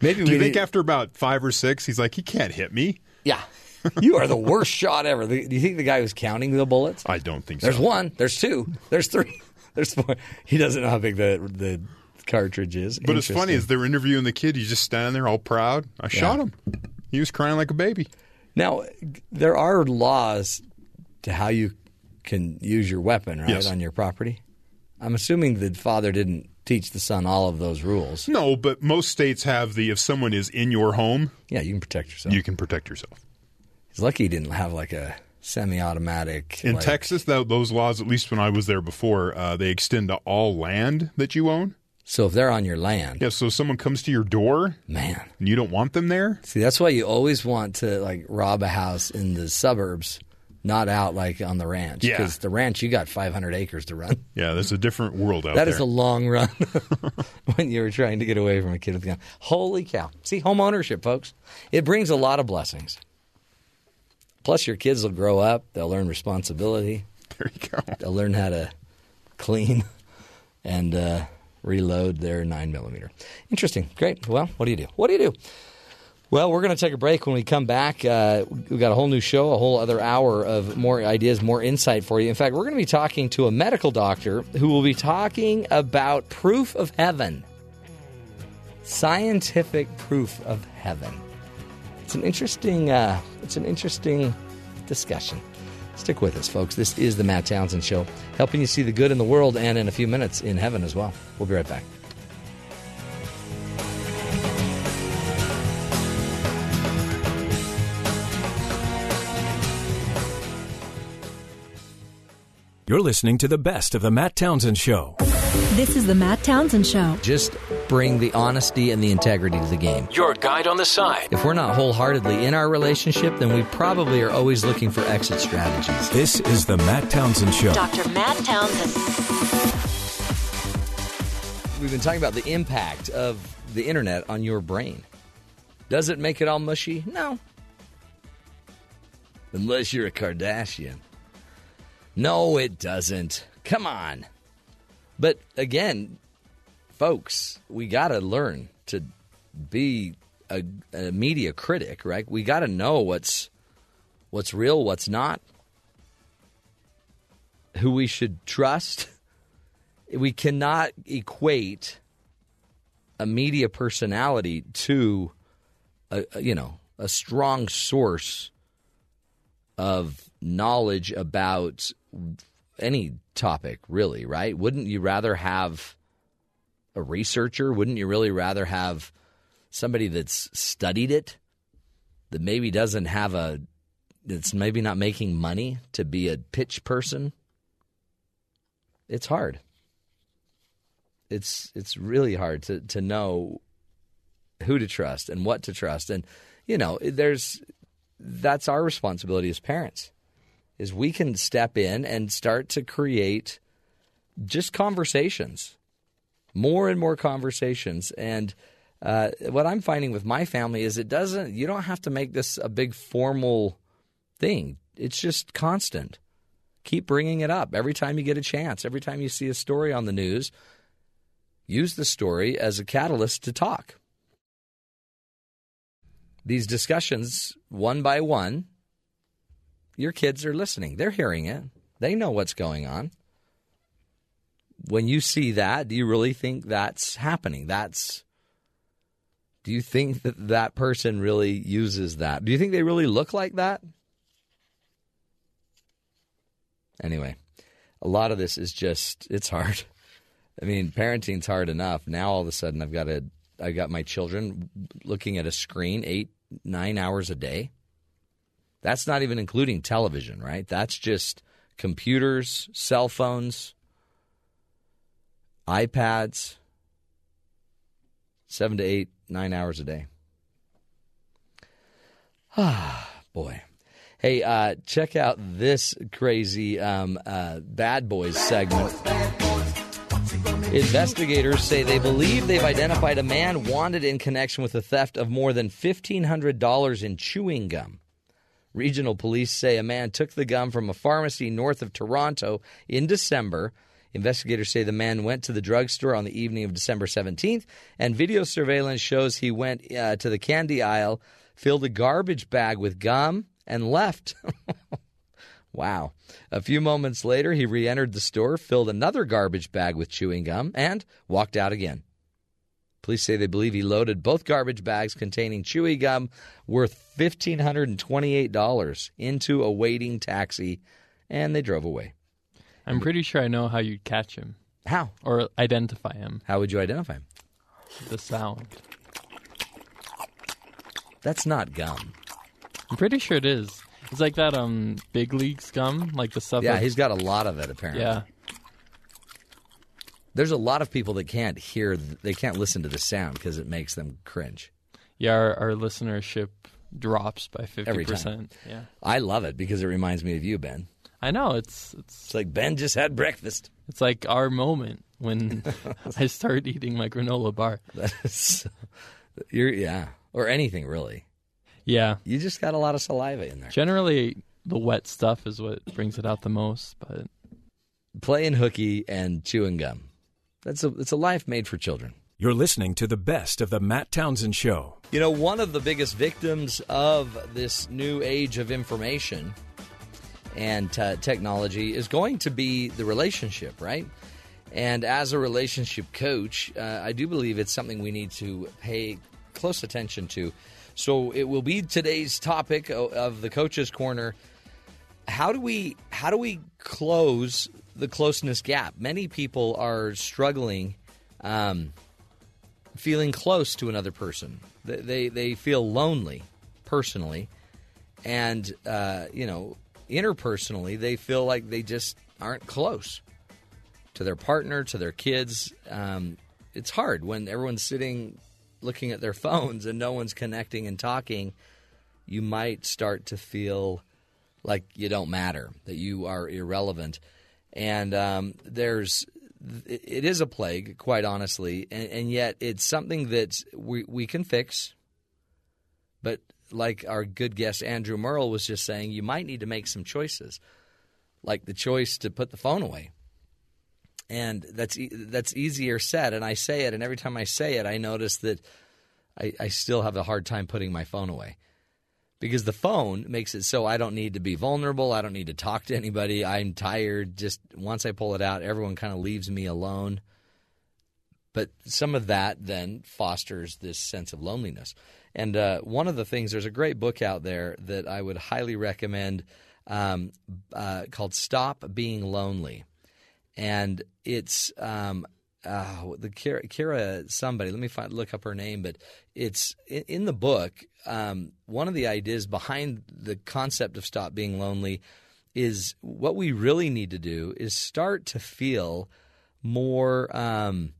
Maybe Do you think need- after about five or six, he's like, he can't hit me? Yeah. You are the worst shot ever. Do you think the guy was counting the bullets? I don't think There's so. There's one. There's two. There's three. There's four. He doesn't know how big the the cartridge is. But it's funny as they're interviewing the kid, he's just standing there all proud. I shot him. He was crying like a baby. Now, there are laws to how you can use your weapon, right, Yes. on your property. I'm assuming the father didn't teach the son all of those rules. No, but most states have the if someone is in your home, Yeah, you can protect yourself. you can protect yourself. He's lucky he didn't have like a semi-automatic. In like- Texas, tho- those laws, at least when I was there before, uh, they extend to all land that you own. So if they're on your land, Yeah, so if someone comes to your door man. and you don't want them there, See, that's why you always want to like rob a house in the suburbs, not out like on the ranch. Yeah. Because the ranch, you got 500 acres to run. yeah, that's a different world out That That is a long run when you were trying to get away from a kid with a gun. Holy cow. See, home ownership, folks, it brings a lot of blessings. Plus, your kids will grow up, they'll learn responsibility, there you go. they'll learn how to clean and uh, reload their 9 millimeter. Interesting. Great. Well, what do you do? What do you do? Well, we're going to take a break. When we come back, uh, we've got a whole new show, a whole other hour of more ideas, more insight for you. In fact, we're going to be talking to a medical doctor who will be talking about proof of heaven, scientific proof of heaven. It's an interesting, uh, it's an interesting discussion. Stick with us, folks. This is the Matt Townsend Show, helping you see the good in the world and in a few minutes in heaven as well. We'll be right back. You're listening to the best of the Matt Townsend Show. This is the Matt Townsend Show. Just bring the honesty and the integrity to the game. Your guide on the side. If we're not wholeheartedly in our relationship, then we probably are always looking for exit strategies. This is the Matt Townsend Show. Dr. Matt Townsend. We've been talking about the impact of the internet on your brain. Does it make it all mushy? No. Unless you're a Kardashian. No, it doesn't. Come on. But again, folks, we got to learn to be a, a media critic, right? We got to know what's what's real, what's not, who we should trust. We cannot equate a media personality to a, a- you know a strong source of knowledge about any topic really right? Wouldn't you rather have a researcher? Wouldn't you really rather have somebody that's studied it that maybe doesn't have a that's maybe not making money to be a pitch person? It's hard. It's it's really hard to to know who to trust and what to trust. And you know there's that's our responsibility as parents is we can step in and start to create just conversations more and more conversations. And uh, what i'm finding with my family is it doesn't you don't have to make this a big formal thing. It's just constant. Keep bringing it up. Every time you get a chance every time you see a story on the news use the story as a catalyst to talk. These discussions, one by one, your kids are listening. They're hearing it. They know what's going on. When you see that, do you really think that's happening? That's do you think that that person really uses that? Do you think they really look like that? Anyway, a lot of this is just it's hard. I mean, parenting's hard enough. Now all of a sudden, I've got to, I got my children looking at a screen eight, nine hours a day. That's not even including television, right? That's just computers, cell phones, iPads. Seven to eight, nine hours a day. Ah, boy. Hey, uh, check out this crazy um, uh, Bad Boys segment. Investigators say they believe they've identified a man wanted in connection with the theft of more than $1,500 in chewing gum. Regional police say a man took the gum from a pharmacy north of Toronto in December Investigators say the man went to the drugstore on the evening of December 17th, and video surveillance shows he went uh, to the candy aisle, filled a garbage bag with gum, and left. wow. A few moments later, he re entered the store, filled another garbage bag with chewing gum, and walked out again. Police say they believe he loaded both garbage bags containing chewy gum worth $1,528 into a waiting taxi, and they drove away. I'm pretty sure I know how you'd catch him How? or identify him. How would you identify him? The sound. That's not gum. I'm pretty sure it is. It's like that um big league gum, like the stuff. Yeah, that's- he's got a lot of it, apparently. yeah. There's a lot of people that can't hear, they can't listen to the sound because it makes them cringe. Yeah, our, our listenership drops by fifty Every time. percent. Yeah, I love it because it reminds me of you, Ben. I know. It's it's It's like Ben just had breakfast. it's like our moment when I start eating my granola bar. That is, you're yeah, or anything really. Yeah, You just got a lot of saliva in there. generally the wet stuff is what brings it out the most. But Playing hooky and chewing gum. That's a it's a life made for children. You're listening to the best of the Matt Townsend Show. You know, one of the biggest victims of this new age of information and uh, technology is going to be the relationship, right? And as a relationship coach, uh, I do believe it's something we need to pay close attention to. So it will be today's topic of the coach's corner. How do we how do we close the closeness gap? Many people are struggling. Um, feeling close to another person. They they, they feel lonely personally, and uh, you know interpersonally they feel like they just aren't close to their partner, to their kids. Um, it's hard when everyone's sitting looking at their phones and no one's connecting and talking. You might start to feel like you don't matter, that you are irrelevant, and um, there's it is a plague, quite honestly, and, and yet it's something that we we can fix. But like our good guest Andrew Merle was just saying, you might need to make some choices, like the choice to put the phone away. And that's that's easier said, and I say it, and every time I say it, I notice that I, I still have a hard time putting my phone away because the phone makes it so I don't need to be vulnerable. I don't need to talk to anybody. I'm tired. Just once I pull it out, everyone kind of leaves me alone. But some of that then fosters this sense of loneliness. And uh, one of the things, there's a great book out there that I would highly recommend um, uh, called Stop Being Lonely. And it's um, uh, the Kira, Kira somebody. Let me find look up her name, but it's in, in the book. Um, one of the ideas behind the concept of stop being lonely is what we really need to do is start to feel more um,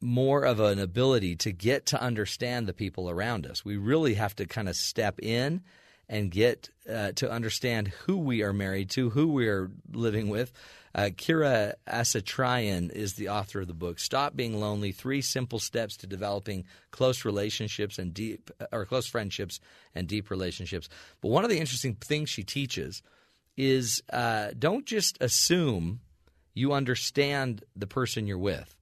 more of an ability to get to understand the people around us. We really have to kind of step in and get uh, to understand who we are married to, who we are living with. Uh, Kira Asatryan is the author of the book "Stop Being Lonely: Three Simple Steps to Developing Close Relationships and Deep or Close Friendships and Deep Relationships." But one of the interesting things she teaches is uh, don't just assume you understand the person you're with.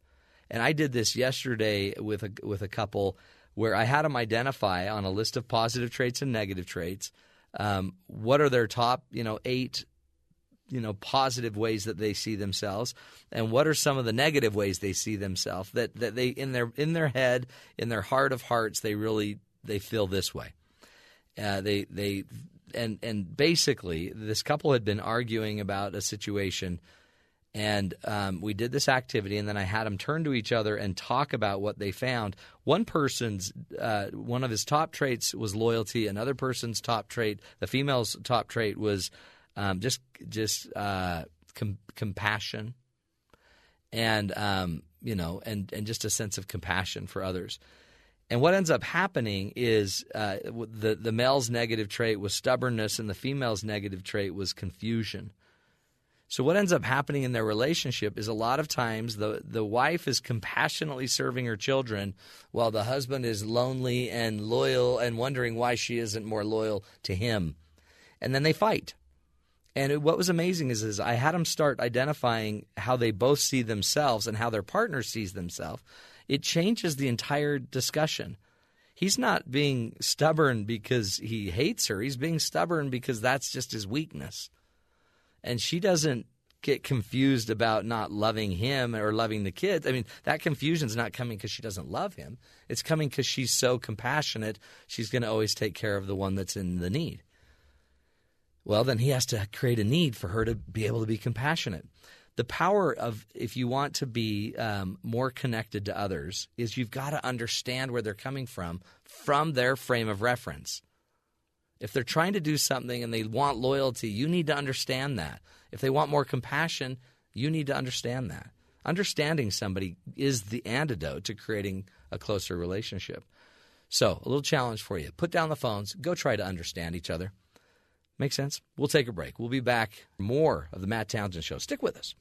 And I did this yesterday with a with a couple where I had them identify on a list of positive traits and negative traits. Um, what are their top, you know, eight, you know, positive ways that they see themselves, and what are some of the negative ways they see themselves that that they in their in their head, in their heart of hearts, they really they feel this way. Uh, they they and and basically this couple had been arguing about a situation and um, we did this activity and then i had them turn to each other and talk about what they found one person's uh, one of his top traits was loyalty another person's top trait the female's top trait was um, just just uh, com- compassion and um, you know and and just a sense of compassion for others and what ends up happening is uh, the the male's negative trait was stubbornness and the female's negative trait was confusion so what ends up happening in their relationship is a lot of times the the wife is compassionately serving her children while the husband is lonely and loyal and wondering why she isn't more loyal to him. And then they fight. And what was amazing is, is I had them start identifying how they both see themselves and how their partner sees themselves. It changes the entire discussion. He's not being stubborn because he hates her. He's being stubborn because that's just his weakness. And she doesn't get confused about not loving him or loving the kids. I mean, that confusion's not coming because she doesn't love him. It's coming because she's so compassionate. She's going to always take care of the one that's in the need. Well, then he has to create a need for her to be able to be compassionate. The power of, if you want to be um, more connected to others, is you've got to understand where they're coming from, from their frame of reference. If they're trying to do something and they want loyalty, you need to understand that. If they want more compassion, you need to understand that. Understanding somebody is the antidote to creating a closer relationship. So, a little challenge for you. Put down the phones, go try to understand each other. Make sense? We'll take a break. We'll be back. More of the Matt Townsend Show. Stick with us.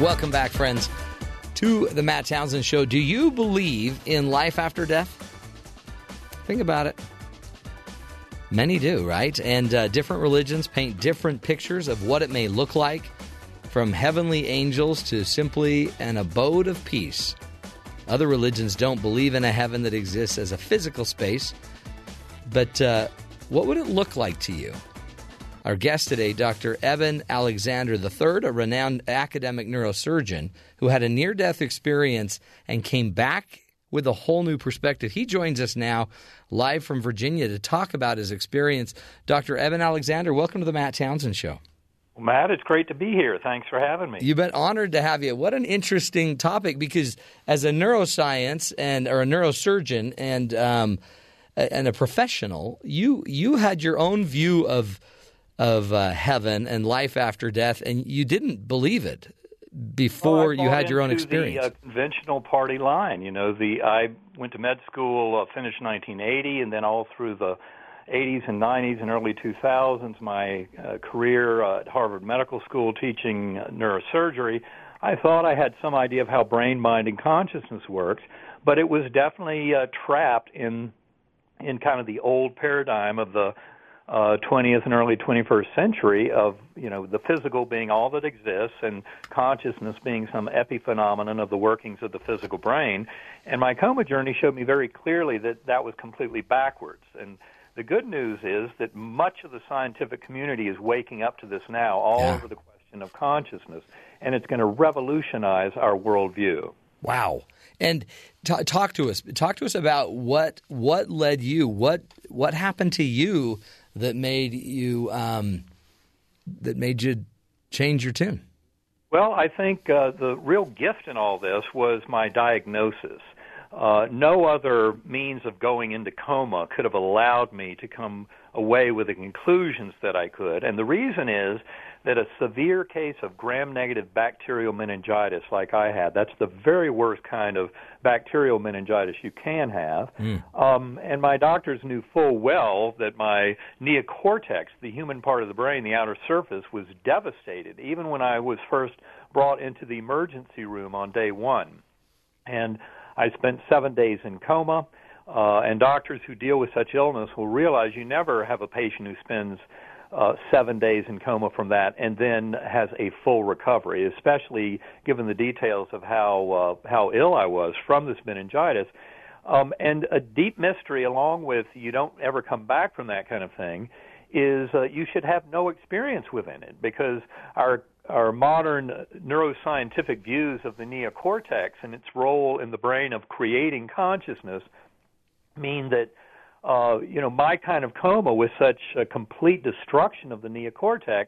Welcome back, friends, to the Matt Townsend Show. Do you believe in life after death? Think about it. Many do, right? And uh, different religions paint different pictures of what it may look like, from heavenly angels to simply an abode of peace. Other religions don't believe in a heaven that exists as a physical space, but uh, what would it look like to you? Our guest today, Dr. Eben Alexander III, a renowned academic neurosurgeon who had a near death experience and came back with a whole new perspective. He joins us now live from Virginia to talk about his experience. Dr. Eben Alexander, welcome to the Matt Townsend Show. Well, Matt, it's great to be here. Thanks for having me. You've been honored to have you. What an interesting topic because as a neuroscience and or a neurosurgeon and um, and a professional, you you had your own view of of uh, heaven and life after death, and you didn't believe it before well, you had your own experience. The uh, conventional party line, you know, the I went to med school, uh, finished 1980, and then all through the 80s and 90s and early 2000s, my uh, career uh, at Harvard Medical School teaching uh, neurosurgery. I thought I had some idea of how brain, mind, and consciousness works, but it was definitely uh, trapped in in kind of the old paradigm of the uh, 20th and early 21st century of you know the physical being all that exists and consciousness being some epiphenomenon of the workings of the physical brain and my coma journey showed me very clearly that that was completely backwards and the good news is that much of the scientific community is waking up to this now all Yeah. over the question of consciousness and it's going to revolutionize our worldview Wow. And t- talk to us. Talk to us about what what led you. What what happened to you that made you um, that made you change your tune. Well, I think uh, the real gift in all this was my diagnosis. Uh, no other means of going into coma could have allowed me to come away with the conclusions that I could. And the reason is that a severe case of gram negative bacterial meningitis, like I had, that's the very worst kind of bacterial meningitis you can have. Um, and my doctors knew full well that my neocortex, the human part of the brain, the outer surface, was devastated, even when I was first brought into the emergency room on day one. And I spent seven days in coma. Uh, and doctors who deal with such illness will realize you never have a patient who spends uh, seven days in coma from that and then has a full recovery, especially given the details of how uh, how ill I was from this meningitis. Um, and a deep mystery, along with you don't ever come back from that kind of thing, is uh, you should have no experience within it because our our modern neuroscientific views of the neocortex and its role in the brain of creating consciousness mean that uh, you know my kind of coma with such a complete destruction of the neocortex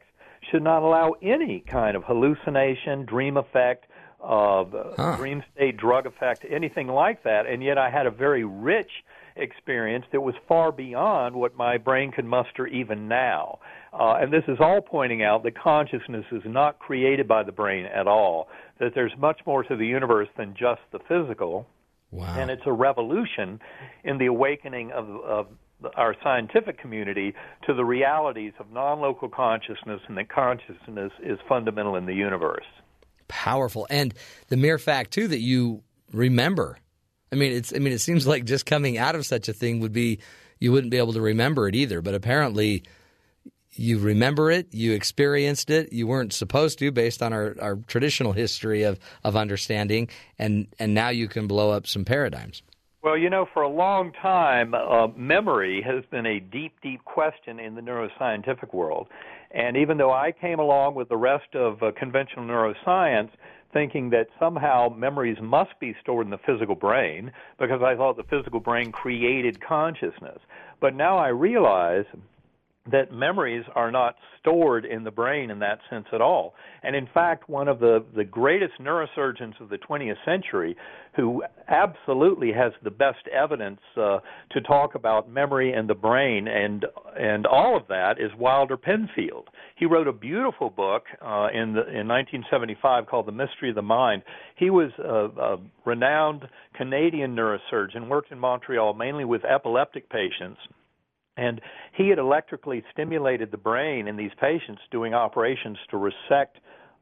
should not allow any kind of hallucination, dream effect, uh, Huh. dream state, drug effect, anything like that. And yet I had a very rich experience that was far beyond what my brain can muster even now. Uh, and this is all pointing out that consciousness is not created by the brain at all, that there's much more to the universe than just the physical Wow. and it's a revolution in the awakening of, of our scientific community to the realities of non-local consciousness and that consciousness is fundamental in the universe. Powerful, and the mere fact too that you remember. I mean, it's. I mean, it seems like just coming out of such a thing would be you wouldn't be able to remember it either. But apparently, you remember it, you experienced it, you weren't supposed to based on our, our traditional history of, of understanding, and, and now you can blow up some paradigms. Well, you know, for a long time, uh, memory has been a deep, deep question in the neuroscientific world. And even though I came along with the rest of uh, conventional neuroscience, thinking that somehow memories must be stored in the physical brain, because I thought the physical brain created consciousness. But now I realize that memories are not stored in the brain in that sense at all. And in fact, one of the, the greatest neurosurgeons of the 20th century, who absolutely has the best evidence uh, to talk about memory and the brain and and all of that, is Wilder Penfield. He wrote a beautiful book uh, in the, in 1975 called The Mystery of the Mind. He was a, a renowned Canadian neurosurgeon, worked in Montreal mainly with epileptic patients and he had electrically stimulated the brain in these patients doing operations to resect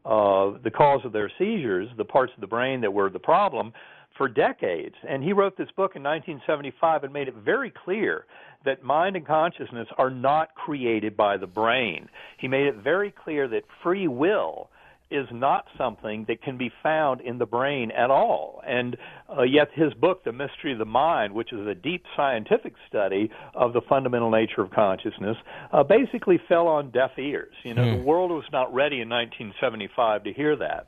uh, the cause of their seizures, the parts of the brain that were the problem, for decades. And he wrote this book in 1975 and made it very clear that mind and consciousness are not created by the brain. He made it very clear that free will is not something that can be found in the brain at all. And uh, yet, his book, The Mystery of the Mind, which is a deep scientific study of the fundamental nature of consciousness, uh, basically fell on deaf ears. You know, the hmm. world was not ready in 1975 to hear that.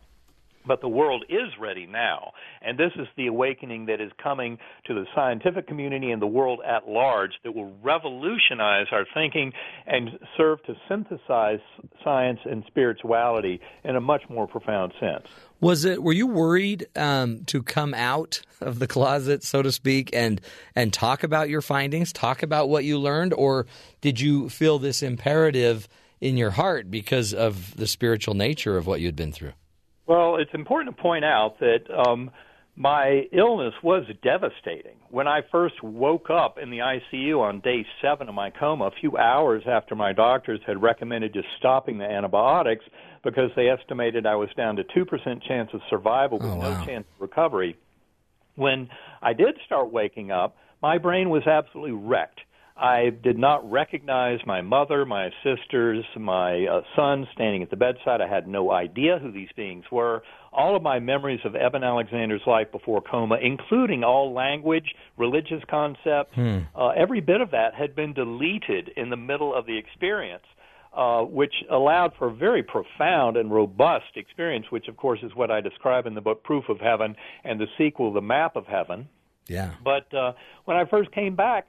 But the world is ready now. And this is the awakening that is coming to the scientific community and the world at large that will revolutionize our thinking and serve to synthesize science and spirituality in a much more profound sense. Was it? Were you worried um, to come out of the closet, so to speak, and and talk about your findings, talk about what you learned, or did you feel this imperative in your heart because of the spiritual nature of what you'd been through? Well, it's important to point out that um, my illness was devastating. When I first woke up in the ICU on day seven of my coma, a few hours after my doctors had recommended just stopping the antibiotics because they estimated I was down to 2% chance of survival with oh, wow. no chance of recovery. When I did start waking up, my brain was absolutely wrecked. I did not recognize my mother, my sisters, my uh, son standing at the bedside. I had no idea who these beings were. All of my memories of Eben Alexander's life before coma, including all language, religious concepts, hmm. uh, every bit of that had been deleted in the middle of the experience. Uh, which allowed for a very profound and robust experience, which, of course, is what I describe in the book Proof of Heaven and the sequel, The Map of Heaven. Yeah. But uh, when I first came back,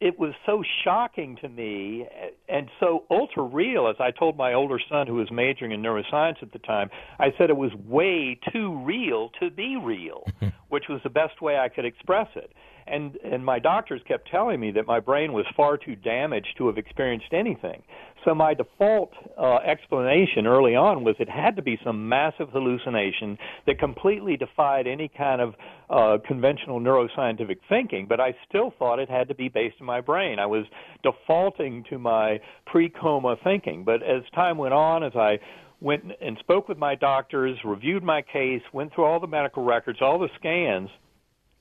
it was so shocking to me and so ultra real as I told my older son who was majoring in neuroscience at the time I said it was way too real to be real which was the best way I could express it and and my doctors kept telling me that my brain was far too damaged to have experienced anything so my default uh, explanation early on was it had to be some massive hallucination that completely defied any kind of uh, conventional neuroscientific thinking, but I still thought it had to be based in my brain. I was defaulting to my pre-coma thinking. But as time went on, as I went and spoke with my doctors, reviewed my case, went through all the medical records, all the scans,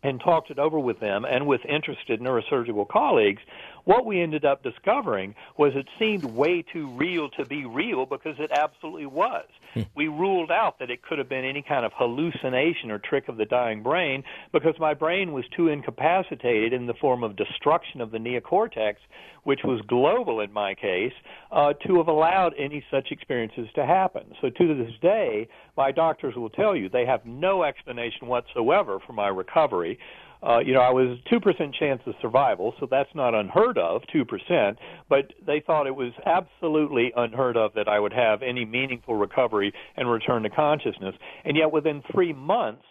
and talked it over with them and with interested neurosurgical colleagues, what we ended up discovering was it seemed way too real to be real because it absolutely was. Hmm. we ruled out that it could have been any kind of hallucination or trick of the dying brain because my brain was too incapacitated in the form of destruction of the neocortex, which was global in my case, uh, to have allowed any such experiences to happen. So to this day, my doctors will tell you they have no explanation whatsoever for my recovery uh, you know, I was 2% chance of survival, so that's not unheard of, 2%, but they thought it was absolutely unheard of that I would have any meaningful recovery and return to consciousness. And yet within three months,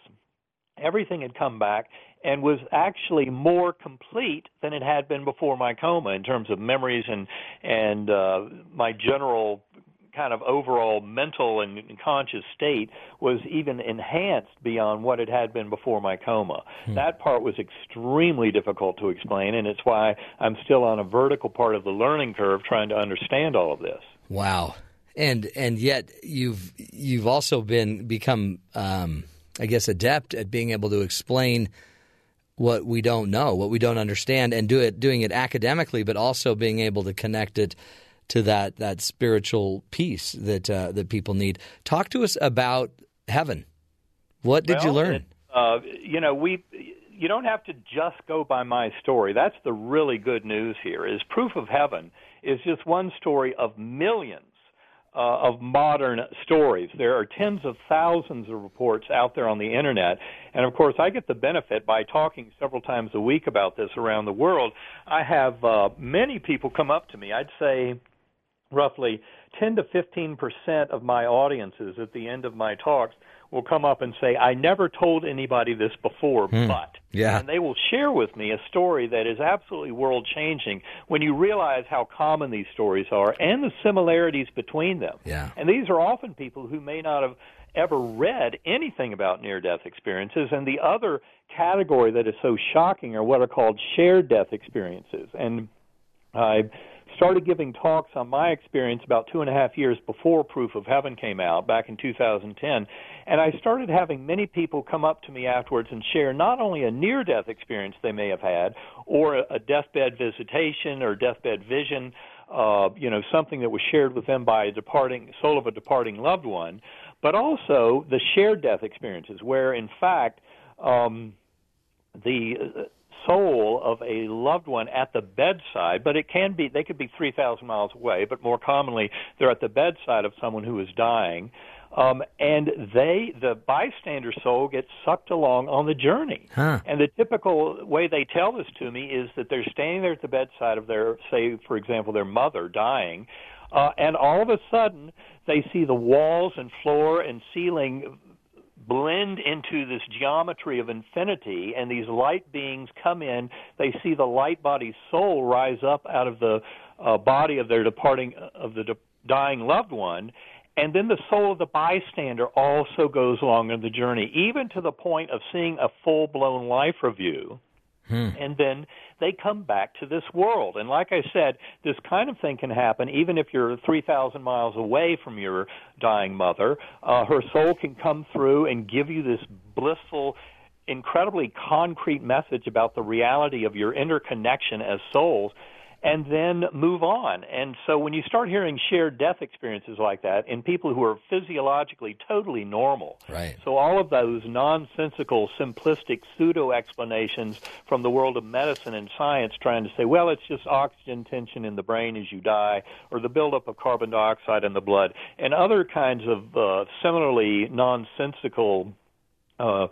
everything had come back and was actually more complete than it had been before my coma in terms of memories and and uh, my general kind of overall mental and conscious state was even enhanced beyond what it had been before my coma. Hmm. That part was extremely difficult to explain, and it's why I'm still on a vertical part of the learning curve trying to understand all of this. Wow. And and yet you've you've also been become um, I guess adept at being able to explain what we don't know, what we don't understand, and do it doing it academically, but also being able to connect it to that that spiritual peace that uh, that people need. Talk to us about heaven. What did well, you learn? It, uh, you know, we you don't have to just go by my story. That's the really good news here. Is proof of heaven is just one story of millions uh, of modern stories. There are tens of thousands of reports out there on the internet, and of course, I get the benefit by talking several times a week about this around the world. I have uh, many people come up to me. I'd say roughly 10 to 15 percent of my audiences at the end of my talks will come up and say, I never told anybody this before, hmm. but. Yeah. And they will share with me a story that is absolutely world changing when you realize how common these stories are and the similarities between them. Yeah. And these are often people who may not have ever read anything about near death experiences. And the other category that is so shocking are what are called shared death experiences. And I started giving talks on my experience about two and a half years before Proof of Heaven came out back in 2010. And I started having many people come up to me afterwards and share not only a near death experience they may have had, or a deathbed visitation or deathbed vision, uh, you know, something that was shared with them by a departing soul of a departing loved one, but also the shared death experiences, where in fact, um, the soul of a loved one at the bedside, but it can be they could be 3,000 miles away, but more commonly they're at the bedside of someone who is dying. Um, and they, the bystander soul, gets sucked along on the journey. Huh. And the typical way they tell this to me is that they're standing there at the bedside of their, say, for example, their mother dying, uh, and all of a sudden they see the walls and floor and ceiling blend into this geometry of infinity, and these light beings come in. They see the light body's soul rise up out of the uh, body of their departing of the de- dying loved one, and then the soul of the bystander also goes along on the journey, even to the point of seeing a full blown life review. Hmm. And then they come back to this world. And like I said, this kind of thing can happen even if you're 3,000 miles away from your dying mother. Uh, her soul can come through and give you this blissful, incredibly concrete message about the reality of your interconnection as souls and then move on. And so when you start hearing shared death experiences like that in people who are physiologically totally normal, right. so all of those nonsensical, simplistic pseudo explanations from the world of medicine and science trying to say, well, it's just oxygen tension in the brain as you die, or the buildup of carbon dioxide in the blood, and other kinds of uh, similarly nonsensical uh,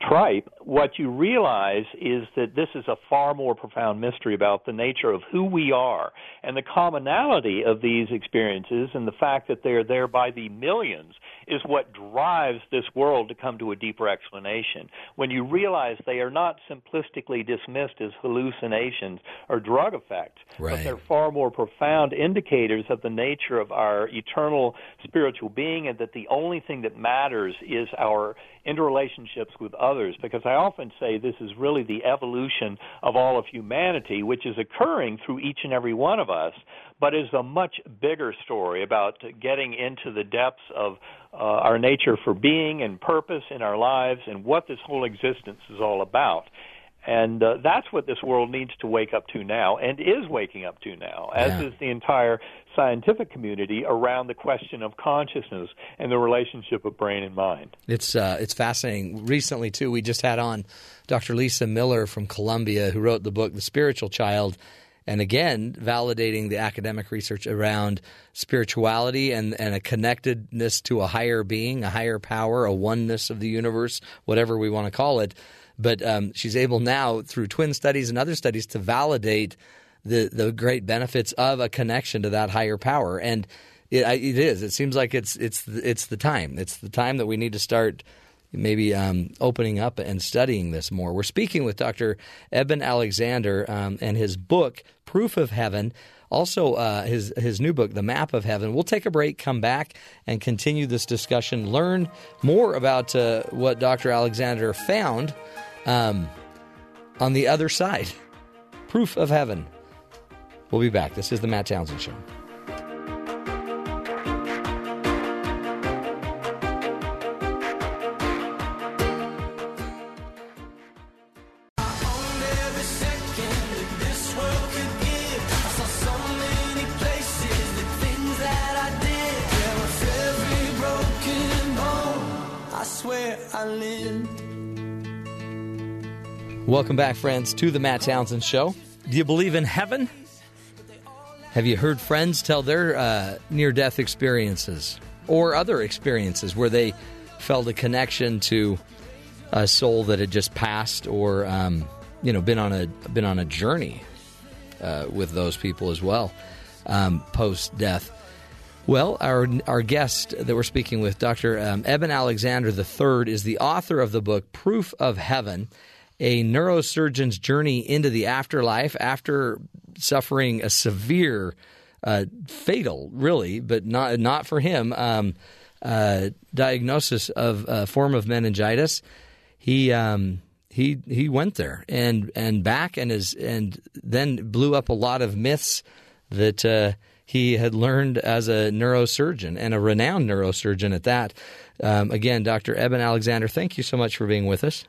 tripe, what you realize is that this is a far more profound mystery about the nature of who we are and the commonality of these experiences and the fact that they're there by the millions is what drives this world to come to a deeper explanation. When you realize they are not simplistically dismissed as hallucinations or drug effects, right. but they're far more profound indicators of the nature of our eternal spiritual being and that the only thing that matters is our interrelationships with others because I often say this is really the evolution of all of humanity, which is occurring through each and every one of us, but is a much bigger story about getting into the depths of uh, our nature for being and purpose in our lives and what this whole existence is all about. And uh, that's what this world needs to wake up to now and is waking up to now, as yeah. is the entire scientific community around the question of consciousness and the relationship of brain and mind. It's uh, it's fascinating. Recently, too, we just had on Dr. Lisa Miller from Columbia, who wrote the book The Spiritual Child, and again validating the academic research around spirituality and, and a connectedness to a higher being, a higher power, a oneness of the universe, whatever we want to call it. But um, she's able now, through twin studies and other studies, to validate the the great benefits of a connection to that higher power. And it, it is. It seems like it's it's it's the time. It's the time that we need to start maybe um, opening up and studying this more. We're speaking with Dr. Eben Alexander um, and his book, Proof of Heaven. Also, uh, his his new book, The Map of Heaven. We'll take a break, come back, and continue this discussion. Learn more about uh, what Dr. Alexander found um, on the other side. Proof of Heaven. We'll be back. This is the Matt Townsend Show. Welcome back, friends, to the Matt Townsend Show. Do you believe in heaven? Have you heard friends tell their uh, near death experiences or other experiences where they felt a connection to a soul that had just passed or um, you know been on a been on a journey uh, with those people as well um, post death? Well, our our guest that we're speaking with, Dr. Um, Eben Alexander III, is the author of the book Proof of Heaven a neurosurgeon's journey into the afterlife after suffering a severe, uh, fatal, really, but not not for him, um, uh, diagnosis of a form of meningitis. He um, he he went there and and back and is and then blew up a lot of myths that. Uh, he had learned as a neurosurgeon and a renowned neurosurgeon at that. Um, again, Dr. Eben Alexander, thank you so much for being with us.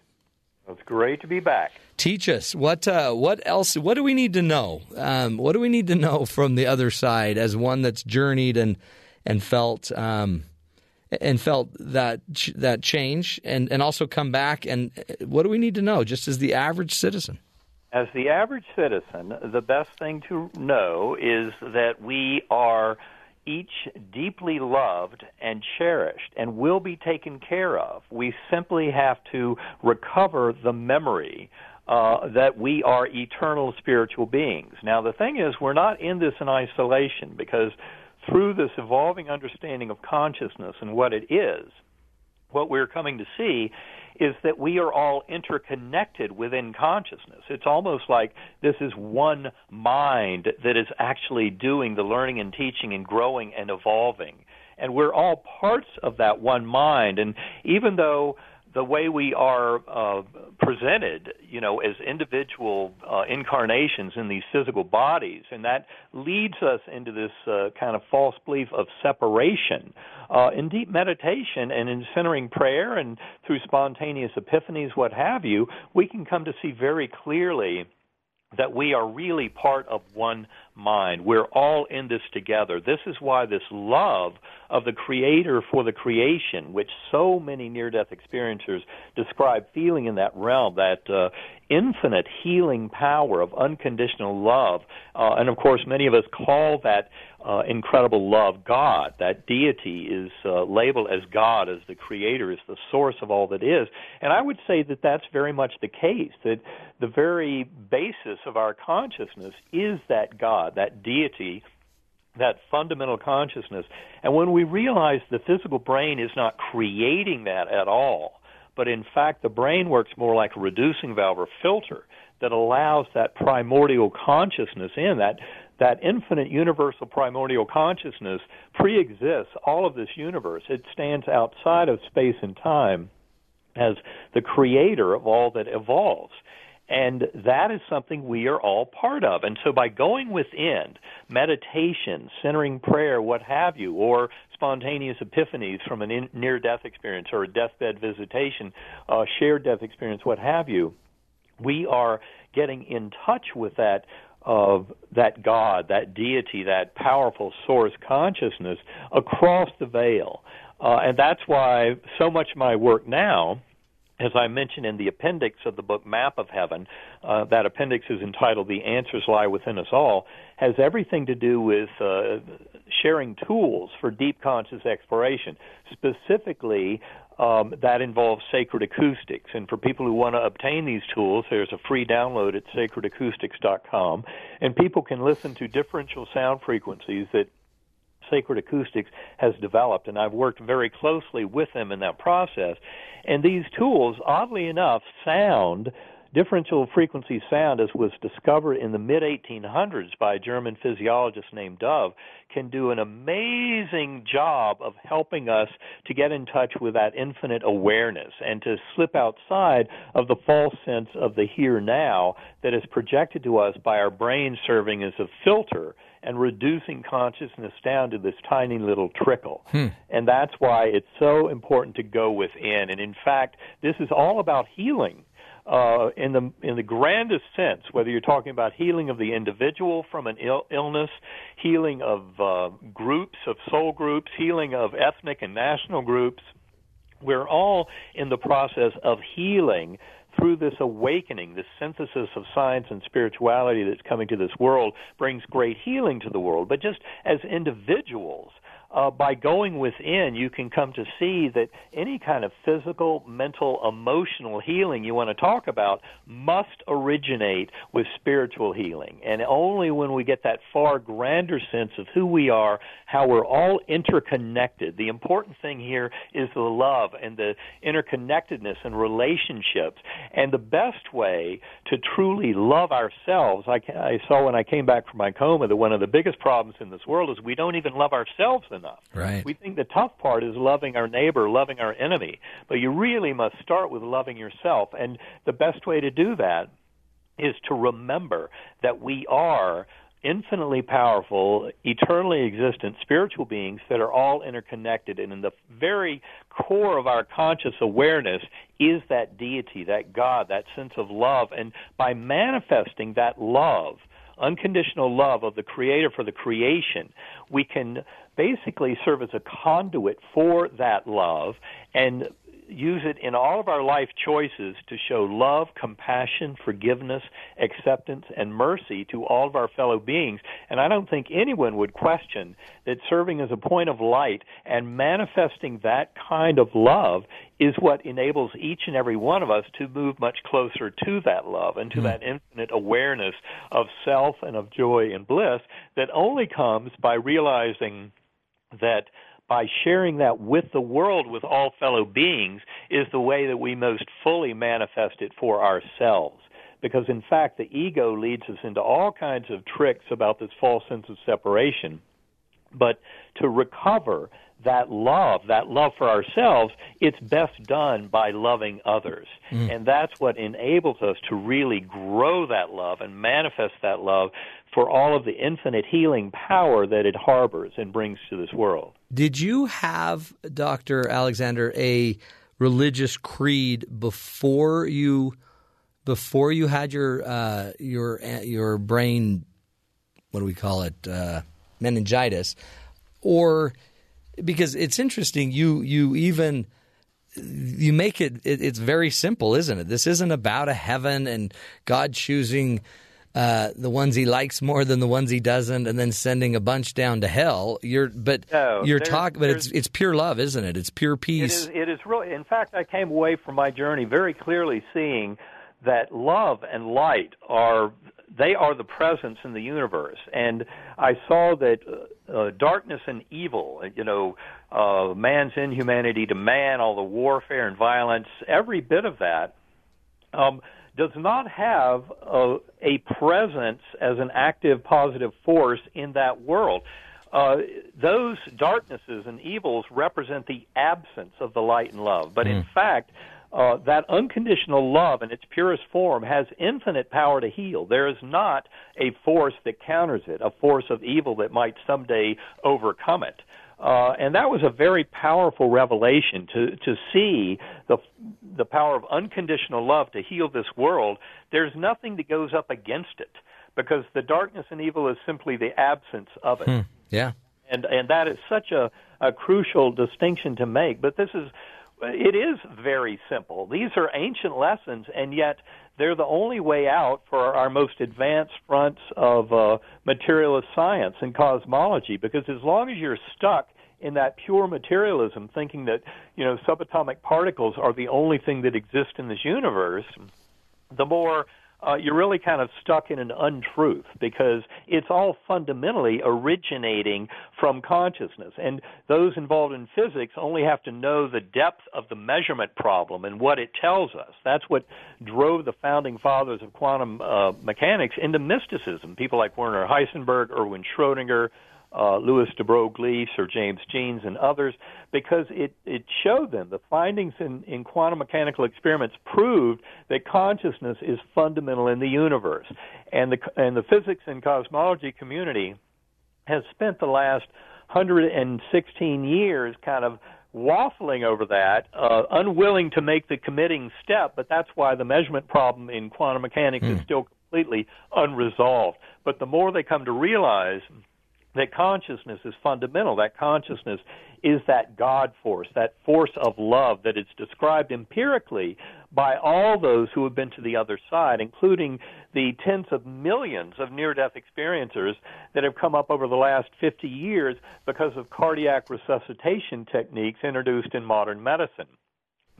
It's great to be back. Teach us what uh, what else? What do we need to know? Um, what do we need to know from the other side as one that's journeyed and and felt um, and felt that that change and and also come back and uh, what do we need to know just as the average citizen? As the average citizen, the best thing to know is that we are each deeply loved and cherished and will be taken care of. We simply have to recover the memory uh, that we are eternal spiritual beings. Now, the thing is, we're not in this in isolation because through this evolving understanding of consciousness and what it is, what we're coming to see is that we are all interconnected within consciousness. It's almost like this is one mind that is actually doing the learning and teaching and growing and evolving. And we're all parts of that one mind. And even though the way we are uh, presented, you know, as individual uh, incarnations in these physical bodies, and that leads us into this uh, kind of false belief of separation. Uh, in deep meditation and in centering prayer and through spontaneous epiphanies, what have you, we can come to see very clearly that we are really part of one mind. We're all in this together. This is why this love of the Creator for the creation, which so many near death experiencers describe feeling in that realm, that uh, infinite healing power of unconditional love. Uh, and of course, many of us call that uh, incredible love God. That deity is uh, labeled as God, as the creator, as the source of all that is. And I would say that that's very much the case, that the very basis of our consciousness is that God, that deity that fundamental consciousness. And when we realize the physical brain is not creating that at all, but in fact the brain works more like a reducing valve or filter that allows that primordial consciousness in that that infinite universal primordial consciousness pre-exists all of this universe it stands outside of space and time as the creator of all that evolves and that is something we are all part of. And so by going within, meditation, centering prayer, what have you, or spontaneous epiphanies from a near death experience or a deathbed visitation, uh, shared death experience, what have you, we are getting in touch with that of that God, that deity, that powerful source consciousness across the veil. Uh, and that's why so much of my work now as I mentioned in the appendix of the book Map of Heaven, uh, that appendix is entitled The Answers Lie Within Us All, has everything to do with uh, sharing tools for deep conscious exploration. Specifically, um, that involves sacred acoustics. And for people who want to obtain these tools, there's a free download at sacredacoustics.com. And people can listen to differential sound frequencies that Sacred Acoustics has developed, and I've worked very closely with them in that process. And these tools, oddly enough, sound differential frequency sound, as was discovered in the mid 1800s by a German physiologist named Dove, can do an amazing job of helping us to get in touch with that infinite awareness and to slip outside of the false sense of the here now that is projected to us by our brain serving as a filter and reducing consciousness down to this tiny little trickle. Hmm. And that's why it's so important to go within. And in fact, this is all about healing. Uh, in the in the grandest sense, whether you're talking about healing of the individual from an Ill- illness, healing of uh, groups of soul groups, healing of ethnic and national groups, we're all in the process of healing through this awakening, this synthesis of science and spirituality that's coming to this world brings great healing to the world. But just as individuals, uh, by going within, you can come to see that any kind of physical, mental, emotional healing you want to talk about must originate with spiritual healing. And only when we get that far grander sense of who we are, how we're all interconnected. The important thing here is the love and the interconnectedness and relationships. And the best way to truly love ourselves, I, I saw when I came back from my coma that one of the biggest problems in this world is we don't even love ourselves enough. Right. We think the tough part is loving our neighbor, loving our enemy, but you really must start with loving yourself. And the best way to do that is to remember that we are infinitely powerful, eternally existent spiritual beings that are all interconnected. And in the very core of our conscious awareness is that deity, that God, that sense of love. And by manifesting that love, unconditional love of the Creator for the creation, we can basically serve as a conduit for that love and use it in all of our life choices to show love, compassion, forgiveness, acceptance, and mercy to all of our fellow beings. And I don't think anyone would question that serving as a point of light and manifesting that kind of love is what enables each and every one of us to move much closer to that love and to hmm. that infinite awareness of self and of joy and bliss that only comes by realizing that by sharing that with the world, with all fellow beings, is the way that we most fully manifest it for ourselves. Because in fact, the ego leads us into all kinds of tricks about this false sense of separation. But to recover that love, that love for ourselves, it's best done by loving others. Mm. And that's what enables us to really grow that love and manifest that love for all of the infinite healing power that it harbors and brings to this world. Did you have, Dr. Alexander, a religious creed before you before you had your uh, your your brain what do we call it uh, meningitis or because it's interesting you you even you make it, it, it's very simple isn't it this isn't about a heaven and god choosing uh, the ones he likes more than the ones he doesn't and then sending a bunch down to hell you're but No, you're talking but it's it's pure love isn't it it's pure peace is, it is really, in fact, I came away from my journey very clearly seeing that love and light are they are the presence in the universe, and I saw that uh, uh, darkness and evil, you know, uh, man's inhumanity to man, all the warfare and violence, every bit of that. Um, does not have a, a presence as an active positive force in that world. Uh, those darknesses and evils represent the absence of the light and love. But in fact, uh, that unconditional love in its purest form has infinite power to heal. There is not a force that counters it, a force of evil that might someday overcome it. Uh, and that was a very powerful revelation to to see the the power of unconditional love to heal this world. There's nothing that goes up against it because the darkness and evil is simply the absence of it yeah and and that is such a, a crucial distinction to make. But this is it is very simple. These are ancient lessons, and yet they're the only way out for our most advanced fronts of uh, materialist science and cosmology. Because as long as you're stuck in that pure materialism, thinking that you know subatomic particles are the only thing that exist in this universe, the more uh, you're really kind of stuck in an untruth because it's all fundamentally originating from consciousness. And those involved in physics only have to know the depth of the measurement problem and what it tells us. That's what drove the founding fathers of quantum uh, mechanics into mysticism. People like Werner Heisenberg, Erwin Schrödinger, uh, Louis de Broglie, Sir James Jeans, and others, because it, it showed them the findings in, in quantum mechanical experiments proved that consciousness is fundamental in the universe. And the, and the physics and cosmology community has spent the last 116 years kind of waffling over that, uh, unwilling to make the committing step, but that's why the measurement problem in quantum mechanics mm. is hmm. still completely unresolved. But the more they come to realize that consciousness is fundamental. That consciousness is that God force, that force of love that is described empirically by all those who have been to the other side, including the tens of millions of near death experiencers that have come up over the last 50 years because of cardiac resuscitation techniques introduced in modern medicine.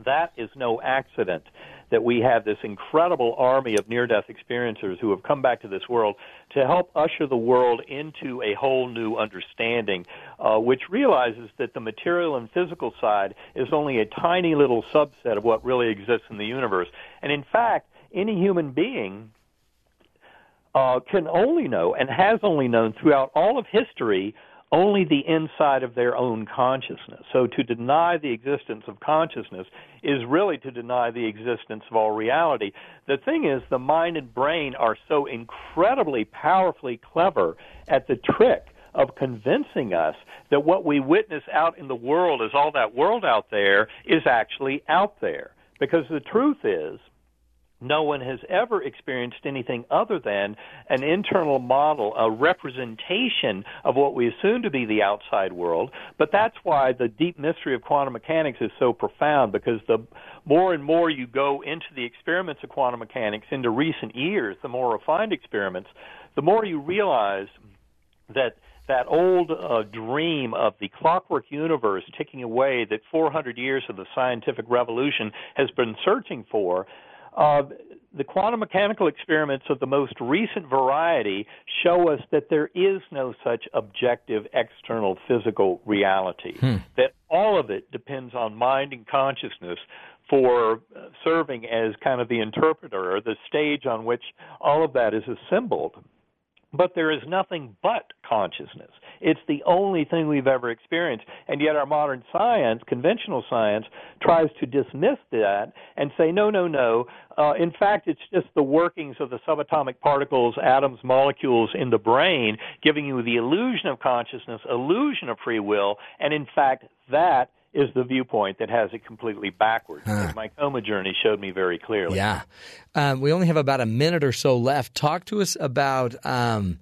That is no accident that we have this incredible army of near death experiencers who have come back to this world to help usher the world into a whole new understanding, uh, which realizes that the material and physical side is only a tiny little subset of what really exists in the universe. And in fact, any human being uh, can only know and has only known throughout all of history only the inside of their own consciousness. So to deny the existence of consciousness is really to deny the existence of all reality. The thing is, the mind and brain are so incredibly powerfully clever at the trick of convincing us that what we witness out in the world is all that world out there is actually out there. Because the truth is, no one has ever experienced anything other than an internal model, a representation of what we assume to be the outside world. But that's why the deep mystery of quantum mechanics is so profound because the more and more you go into the experiments of quantum mechanics into recent years, the more refined experiments, the more you realize that that old uh, dream of the clockwork universe ticking away that 400 years of the scientific revolution has been searching for uh, the quantum mechanical experiments of the most recent variety show us that there is no such objective external physical reality. Hmm. That all of it depends on mind and consciousness for serving as kind of the interpreter or the stage on which all of that is assembled. But there is nothing but consciousness. It's the only thing we've ever experienced. And yet our modern science, conventional science, tries to dismiss that and say, no, no, no. Uh, in fact, it's just the workings of the subatomic particles, atoms, molecules in the brain giving you the illusion of consciousness, illusion of free will. And in fact, that is the viewpoint that has it completely backwards. Huh. My coma journey showed me very clearly. Yeah. Um, we only have about a minute or so left. Talk to us about. Um,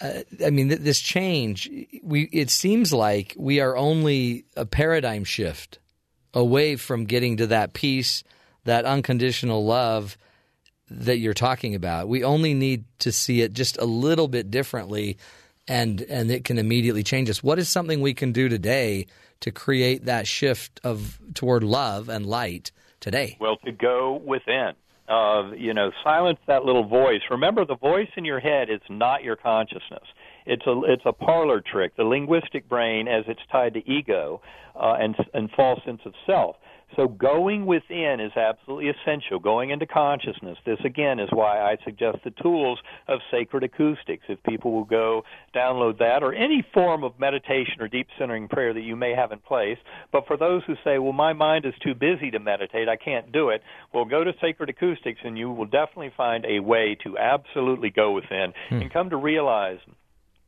uh, I mean, th- this change. We it seems like we are only a paradigm shift away from getting to that peace, that unconditional love that you're talking about. We only need to see it just a little bit differently, and and it can immediately change us. What is something we can do today to create that shift of toward love and light today? Well, to go within. Uh, you know, silence that little voice. Remember, the voice in your head is not your consciousness. It's a it's a parlor trick. The linguistic brain, as it's tied to ego uh, and and false sense of self. So going within is absolutely essential. Going into consciousness. This again is why I suggest the tools of sacred acoustics. If people will go download that or any form of meditation or deep centering prayer that you may have in place. But for those who say, well, my mind is too busy to meditate, I can't do it, well, go to sacred acoustics and you will definitely find a way to absolutely go within hmm. and come to realize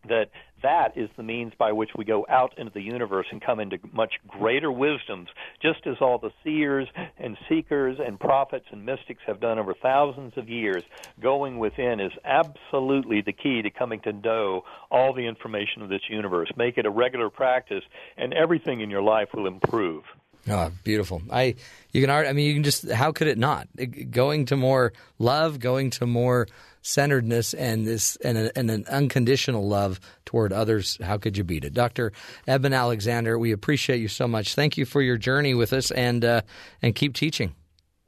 that that is the means by which we go out into the universe and come into much greater wisdoms, just as all the seers and seekers and prophets and mystics have done over thousands of years. Going within is absolutely the key to coming to know all the information of this universe. Make it a regular practice, and everything in your life will improve. Oh, beautiful! I you can art. I mean, you can just. How could it not? Going to more love, going to more centeredness and this and, a, and, an unconditional love toward others. How could you beat it, Doctor Eben Alexander? We appreciate you so much. Thank you for your journey with us, and uh, and keep teaching.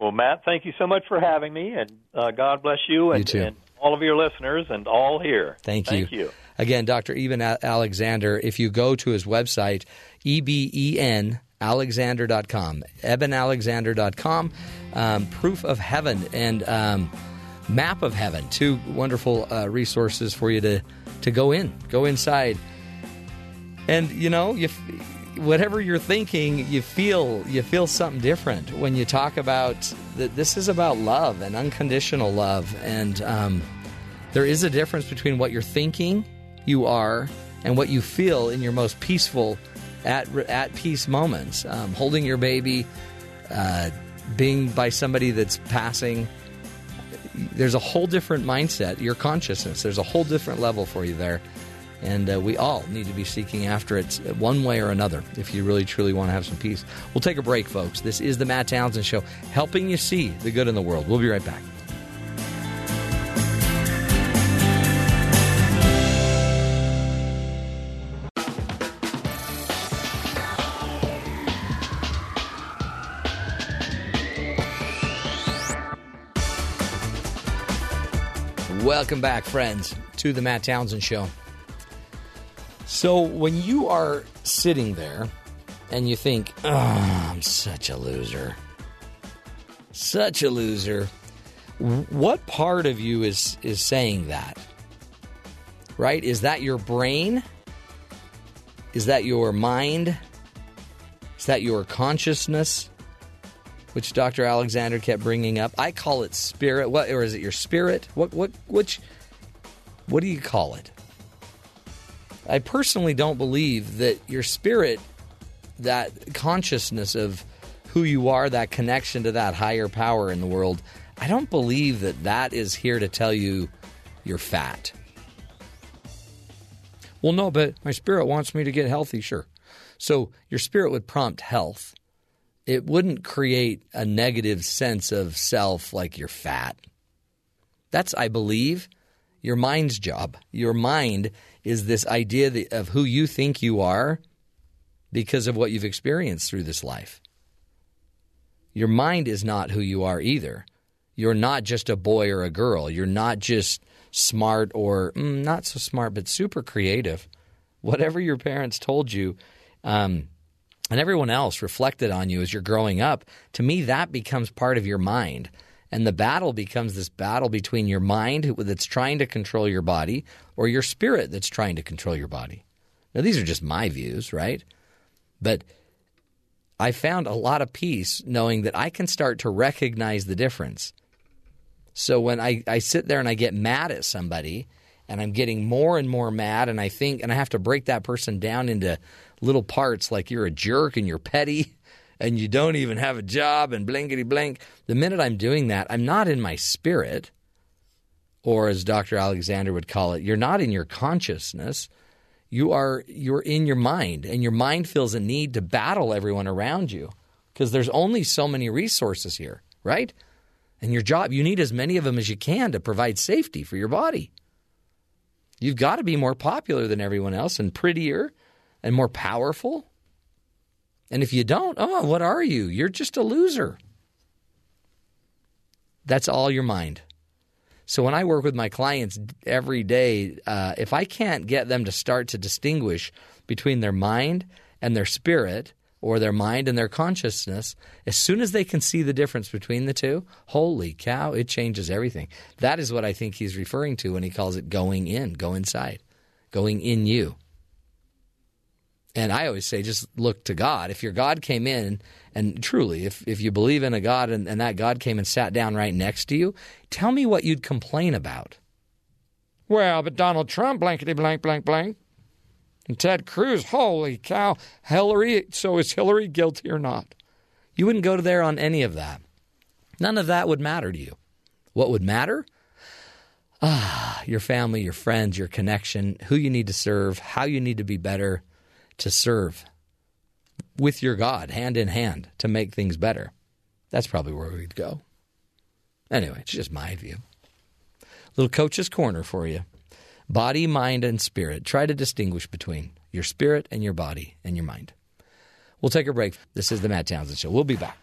Well, Matt, thank you so much for having me, and uh, God bless you and, too. and all of your listeners and all here. Thank you. Thank you. Again, Dr. Eben Alexander, if you go to his website, E E-B-E-N, alexander.com, ebenalexander.com, um, Proof of Heaven and um, Map of Heaven, two wonderful uh, resources for you to, to go in, go inside. And, you know, you, f- whatever you're thinking, you feel you feel something different when you talk about that. This is about love and unconditional love, and um, there is a difference between what you're thinking you are and what you feel in your most peaceful, at at peace moments. Um, holding your baby, uh, being by somebody that's passing. There's a whole different mindset. Your consciousness. There's a whole different level for you there. And uh, we all need to be seeking after it one way or another if you really truly want to have some peace. We'll take a break, folks. This is the Matt Townsend Show, helping you see the good in the world. We'll be right back. Welcome back, friends, to the Matt Townsend Show. So, when you are sitting there and you think, I'm such a loser, such a loser, what part of you is, is saying that? Right? Is that your brain? Is that your mind? Is that your consciousness? Which Dr. Alexander kept bringing up. I call it spirit. What or is it your spirit? What what which what do you call it? I personally don't believe that your spirit, that consciousness of who you are, that connection to that higher power in the world, I don't believe that that is here to tell you you're fat. Well, no, but my spirit wants me to get healthy, sure. So your spirit would prompt health. It wouldn't create a negative sense of self like you're fat. That's, I believe, your mind's job. Your mind is this idea of who you think you are because of what you've experienced through this life. Your mind is not who you are either. You're not just a boy or a girl. You're not just smart or mm, not so smart, but super creative. Whatever your parents told you, um, and everyone else reflected on you as you're growing up, to me, that becomes part of your mind. And the battle becomes this battle between your mind that's trying to control your body or your spirit that's trying to control your body. Now, these are just my views, right? But I found a lot of peace knowing that I can start to recognize the difference. So when I, I sit there and I get mad at somebody and I'm getting more and more mad and I think and I have to break that person down into little parts like you're a jerk and you're petty and you don't even have a job and blankety blank. The minute I'm doing that, I'm not in my spirit, or as Dr. Alexander would call it, you're not in your consciousness. You are you're in your mind, and your mind feels a need to battle everyone around you because there's only so many resources here, right? And your job, you need as many of them as you can to provide safety for your body. You've got to be more popular than everyone else and prettier and more powerful. And if you don't, oh, what are you? You're just a loser. That's all your mind. So when I work with my clients every day, uh, if I can't get them to start to distinguish between their mind and their spirit, or their mind and their consciousness, as soon as they can see the difference between the two, holy cow, it changes everything. That is what I think he's referring to when he calls it going in, go inside, going in you. And I always say, just look to God. If your God came in, and truly, if, if you believe in a God and, and that God came and sat down right next to you, tell me what you'd complain about. Well, but Donald Trump, blankety blank, blank, blank. And Ted Cruz, holy cow, Hillary, so is Hillary guilty or not? You wouldn't go to there on any of that. None of that would matter to you. What would matter? Ah, your family, your friends, your connection, who you need to serve, how you need to be better to serve with your God, hand in hand, to make things better. That's probably where we'd go. Anyway, it's just my view. Little coach's corner for you. Body, mind, and spirit. Try to distinguish between your spirit and your body and your mind. We'll take a break. This is the Matt Townsend Show. We'll be back.